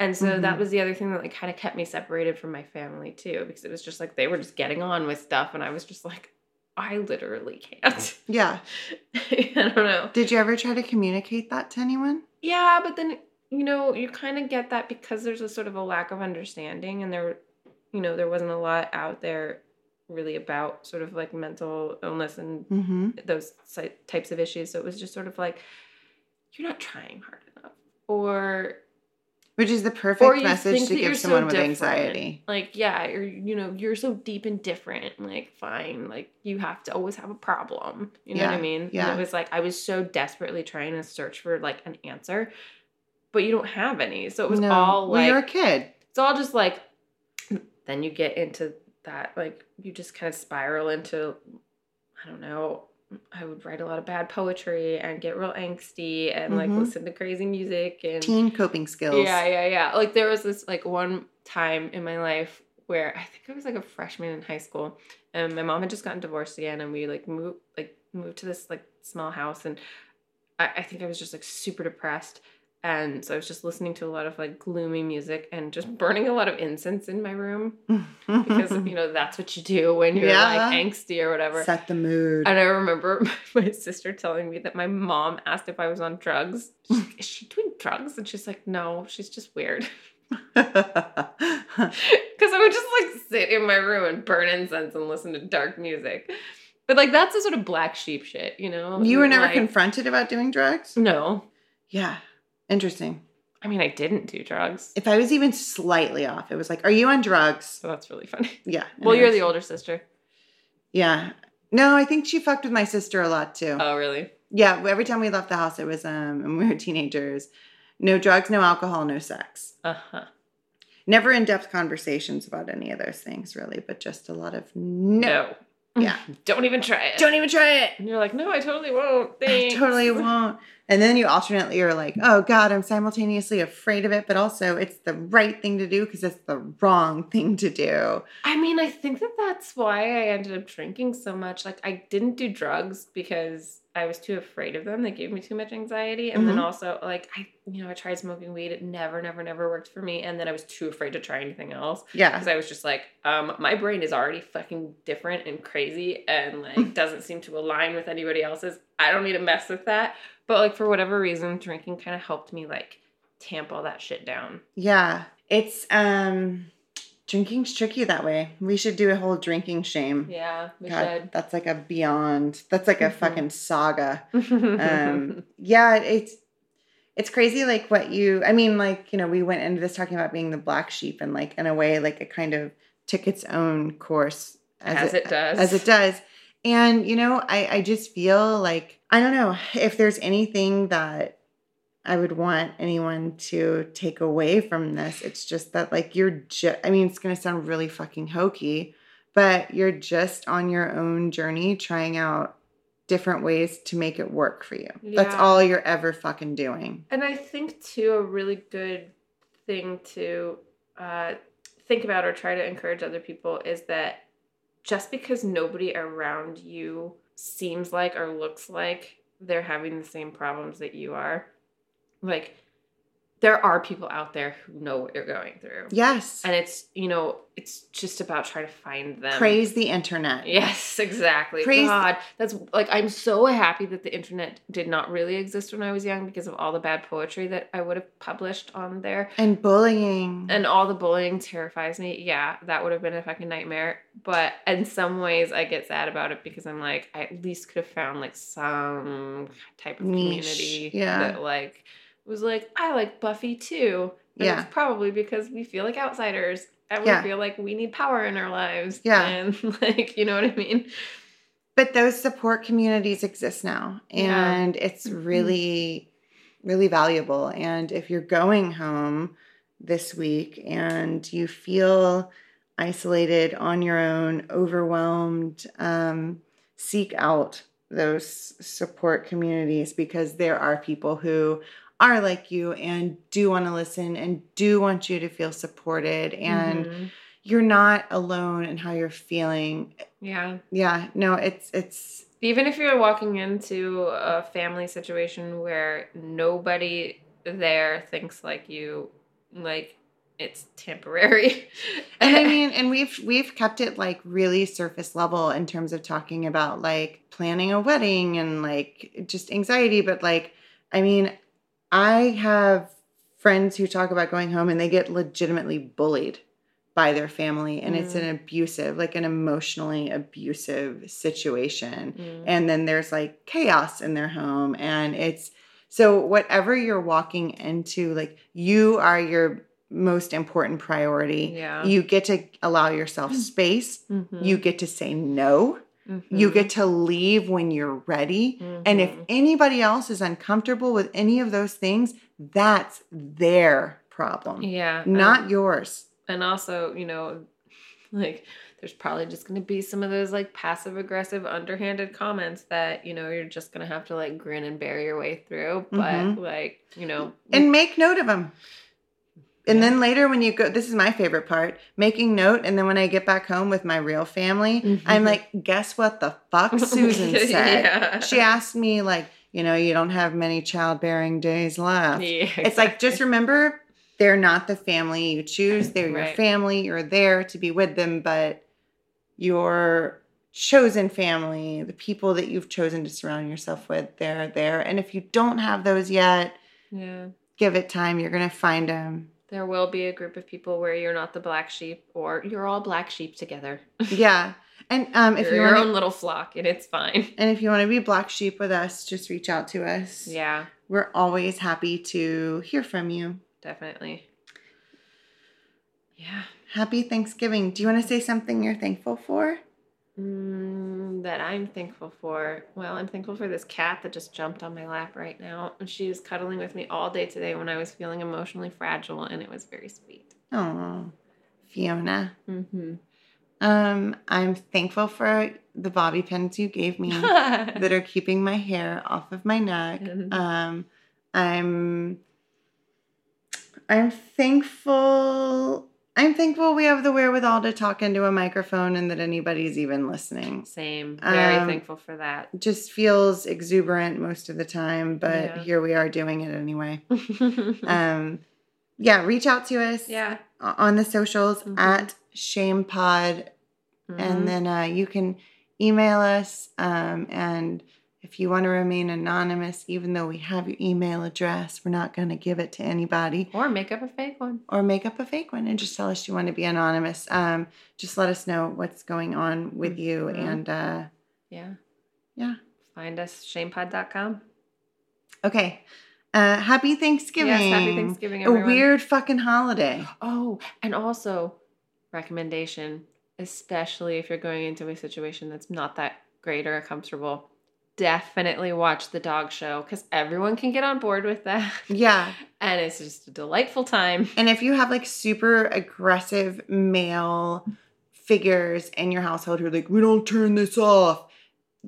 S2: And so that
S1: Mhm.
S2: was the other thing that like kind of kept me separated from my family too, because it was just like they were just getting on with stuff, and I was just like, I literally can't.
S1: yeah.
S2: I don't know.
S1: Did you ever try to communicate that to anyone?
S2: Yeah, but then you know you kind of get that because there's a sort of a lack of understanding, and there, you know, there wasn't a lot out there really about sort of like mental illness and
S1: Mm-hmm.
S2: those types of issues. So it was just sort of like, you're not trying hard enough, or
S1: Which is the perfect message to give
S2: so
S1: someone with anxiety.
S2: Like, yeah, you're you know you're so deep and different. Like, fine, like you have to always have a problem. You know what I mean?
S1: yeah.
S2: And it was like I was so desperately trying to search for like an answer, but you don't have any. So it was
S1: no.
S2: all
S1: well,
S2: like
S1: you're a kid.
S2: it's all just like then you get into that like you just kind of spiral into i don't know i would write a lot of bad poetry and get real angsty and like
S1: Mhm.
S2: listen to crazy music and
S1: Teen coping skills.
S2: yeah yeah yeah like there was this like one time in my life where i think i was like a freshman in high school and my mom had just gotten divorced again and we like moved like moved to this like small house and I, I think i was just like super depressed and so i was just listening to a lot of like gloomy music and just burning a lot of incense in my room because you know that's what you do when you're
S1: Yeah.
S2: like angsty or whatever
S1: set the mood.
S2: and i remember my sister telling me that my mom asked if i was on drugs She's like, is she doing drugs and she's like no she's just weird because i would just like sit in my room and burn incense and listen to dark music but like that's the sort of black sheep shit you know
S1: you were never
S2: Like-
S1: confronted about doing drugs?
S2: no
S1: Yeah. Interesting.
S2: i mean i didn't do drugs
S1: If I was even slightly off, it was like, Are you on drugs?
S2: so that's really funny
S1: Yeah.
S2: well you're the older sister
S1: Yeah. No, I think she fucked with my sister a lot too.
S2: oh really
S1: Yeah, every time we left the house, it was um, when we were teenagers. No drugs, no alcohol, no sex.
S2: uh-huh
S1: Never in depth conversations about any of those things, really, but just a lot of no.
S2: no
S1: Yeah.
S2: Don't even try it.
S1: Don't even try it.
S2: And you're like, no, I totally won't.
S1: I totally won't. And then you alternately are like, oh God, I'm simultaneously afraid of it, but also it's the right thing to do because it's the wrong thing to do.
S2: I mean, I think that that's why I ended up drinking so much. Like, I didn't do drugs because I was too afraid of them. They gave me too much anxiety. And then
S1: Mhm.
S2: also, like, I, you know, I tried smoking weed. It never, never, never worked for me. And then I was too afraid to try anything else
S1: Yeah.
S2: because I was just like, um, my brain is already fucking different and crazy and like doesn't seem to align with anybody else's. I don't need to mess with that. But like, for whatever reason, drinking kind of helped me like tamp all that shit down.
S1: Yeah. It's um drinking's tricky that way. We should do a whole drinking shame.
S2: Yeah, we
S1: God, that's like a beyond that's like a
S2: Mhm.
S1: fucking saga. um yeah it's it's crazy like what you i mean like you know we went into this talking about being the black sheep and like in a way like it kind of took its own course
S2: as, it, does.
S1: as it does and you know i i just feel like i don't know if there's anything that i would want anyone to take away from this. It's just that like you're just i mean it's going to sound really fucking hokey but you're just on your own journey trying out different ways to make it work for you. That's all you're ever fucking doing.
S2: And I think too a really good thing to uh, think about or try to encourage other people is that just because nobody around you seems like or looks like they're having the same problems that you are, like there are people out there who know what you're going through.
S1: yes
S2: And it's, you know, it's just about trying to find them.
S1: praise the internet
S2: Yes, exactly.
S1: Praise-
S2: God, that's like I'm so happy that the internet did not really exist when I was young because of all the bad poetry that I would have published on there.
S1: and bullying
S2: And all the bullying terrifies me. Yeah, that would have been a fucking nightmare. But in some ways I get sad about it because I'm like, I at least could have found like some type of
S1: Niche,
S2: community
S1: yeah.
S2: that like was like, I like Buffy too. And
S1: Yeah.
S2: it's probably because we feel like outsiders and we
S1: Yeah.
S2: feel like we need power in our lives.
S1: Yeah.
S2: And like, you know what I mean?
S1: but those support communities exist now
S2: Yeah.
S1: and it's
S2: Mhm.
S1: really really valuable and if you're going home this week and you feel isolated on your own overwhelmed um, seek out those support communities because there are people who are like you and do want to listen and do want you to feel supported and
S2: Mhm.
S1: you're not alone in how you're feeling
S2: yeah.
S1: yeah no it's it's
S2: Even if you're walking into a family situation where nobody there thinks like you, like it's temporary.
S1: and i mean and we've we've kept it like really surface level in terms of talking about like planning a wedding and like just anxiety but like i mean i have friends who talk about going home and they get legitimately bullied by their family and it's an abusive like an emotionally abusive situation
S2: Mm.
S1: and then there's like chaos in their home and it's so whatever you're walking into like you are your most important priority
S2: yeah.
S1: you get to allow yourself space
S2: Mhm.
S1: you get to say no you
S2: Mhm.
S1: get to leave when you're ready and if
S2: Mhm.
S1: anybody else is uncomfortable with any of those things that's their problem
S2: yeah,
S1: not yours
S2: and also you know like there's probably just going to be some of those like passive aggressive underhanded comments that you know you're just going to have to like grin and bear your way through but
S1: Mhm.
S2: like you know
S1: and make note of them. And then later, when you go, this is my favorite part making note. And then when I get back home with my real family, I'm
S2: Mhm.
S1: like, guess what the fuck Susan said?
S2: yeah.
S1: She asked me, like, you know, you don't have many childbearing days left.
S2: yeah,
S1: It's like, just remember, they're not the family you choose. They're your family. You're there to be with them, but your chosen family, the people that you've chosen to surround yourself with, they're there. And if you don't have those yet,
S2: yeah
S1: give it time. You're going to find them.
S2: There will be a group of people where you're not the black sheep or you're all black sheep together
S1: Yeah. And um, if
S2: you're
S1: you
S2: your
S1: want
S2: own little flock and it's fine
S1: and if you want to be black sheep with us, just reach out to us.
S2: yeah
S1: We're always happy to hear from you.
S2: definitely yeah
S1: Happy Thanksgiving. Do you want to say something you're thankful for?
S2: Mm, that I'm thankful for. Well, I'm thankful for this cat that just jumped on my lap right now. And she was cuddling with me all day today when I was feeling emotionally fragile, and it was very sweet.
S1: Oh, Fiona.
S2: Mm-hmm.
S1: Um, I'm thankful for the bobby pins you gave me that are keeping my hair off of my neck.
S2: Mhm.
S1: Um, I'm I'm thankful. I'm thankful we have the wherewithal to talk into a microphone and that anybody's even listening.
S2: Same. Very
S1: Um,
S2: thankful for that.
S1: Just feels exuberant most of the time, but
S2: Yeah.
S1: here we are doing it anyway. Um, yeah, reach out to us
S2: yeah.
S1: on the socials
S2: Mhm.
S1: at ShamePod
S2: Mhm.
S1: and then uh, you can email us um, and if you want to remain anonymous even though we have your email address we're not going to give it to anybody
S2: or make up a fake one.
S1: or make up a fake one and just tell us you want to be anonymous um, just let us know what's going on with you
S2: Mhm.
S1: and uh,
S2: Yeah.
S1: yeah
S2: Find us shamepod.com.
S1: okay uh, happy thanksgiving
S2: Yes, happy Thanksgiving, everyone.
S1: a weird fucking holiday
S2: Oh, and also recommendation, especially if you're going into a situation that's not that great or comfortable. Definitely watch the dog show because everyone can get on board with that.
S1: yeah
S2: And it's just a delightful time.
S1: And if you have like super aggressive male figures in your household who are like, we don't turn this off.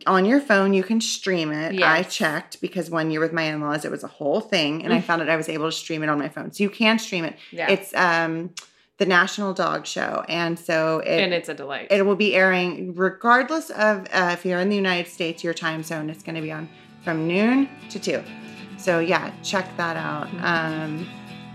S1: On your phone, you can stream it. I checked because one year with my in laws, it was a whole thing. And I
S2: Mm.
S1: found that I was able to stream it on my phone. So you can stream it.
S2: Yeah.
S1: It's um, the National Dog Show. And so it,
S2: and it's a delight.
S1: it will be airing regardless of uh, if you're in the United States, your time zone. It's going to be on from noon to two. So yeah, check that out.
S2: Mhm.
S1: Um,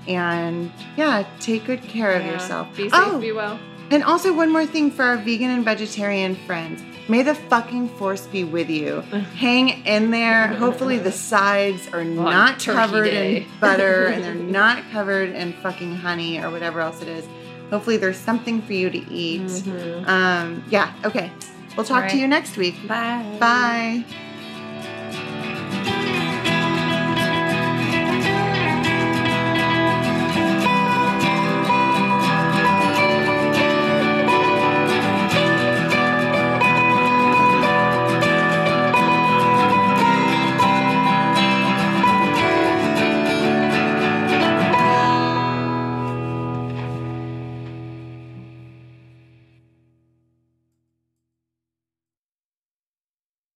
S1: and yeah, take good care of yourself.
S2: Be safe,
S1: oh,
S2: be well.
S1: and also one more thing for our vegan and vegetarian friends. May the fucking force be with you. Hang in there. Hopefully the sides are not covered
S2: Day.
S1: in butter and they're not covered in fucking honey or whatever else it is. Hopefully there's something for you to eat.
S2: Mhm.
S1: Um, yeah, okay. We'll talk
S2: All
S1: to you next week.
S2: Bye.
S1: Bye.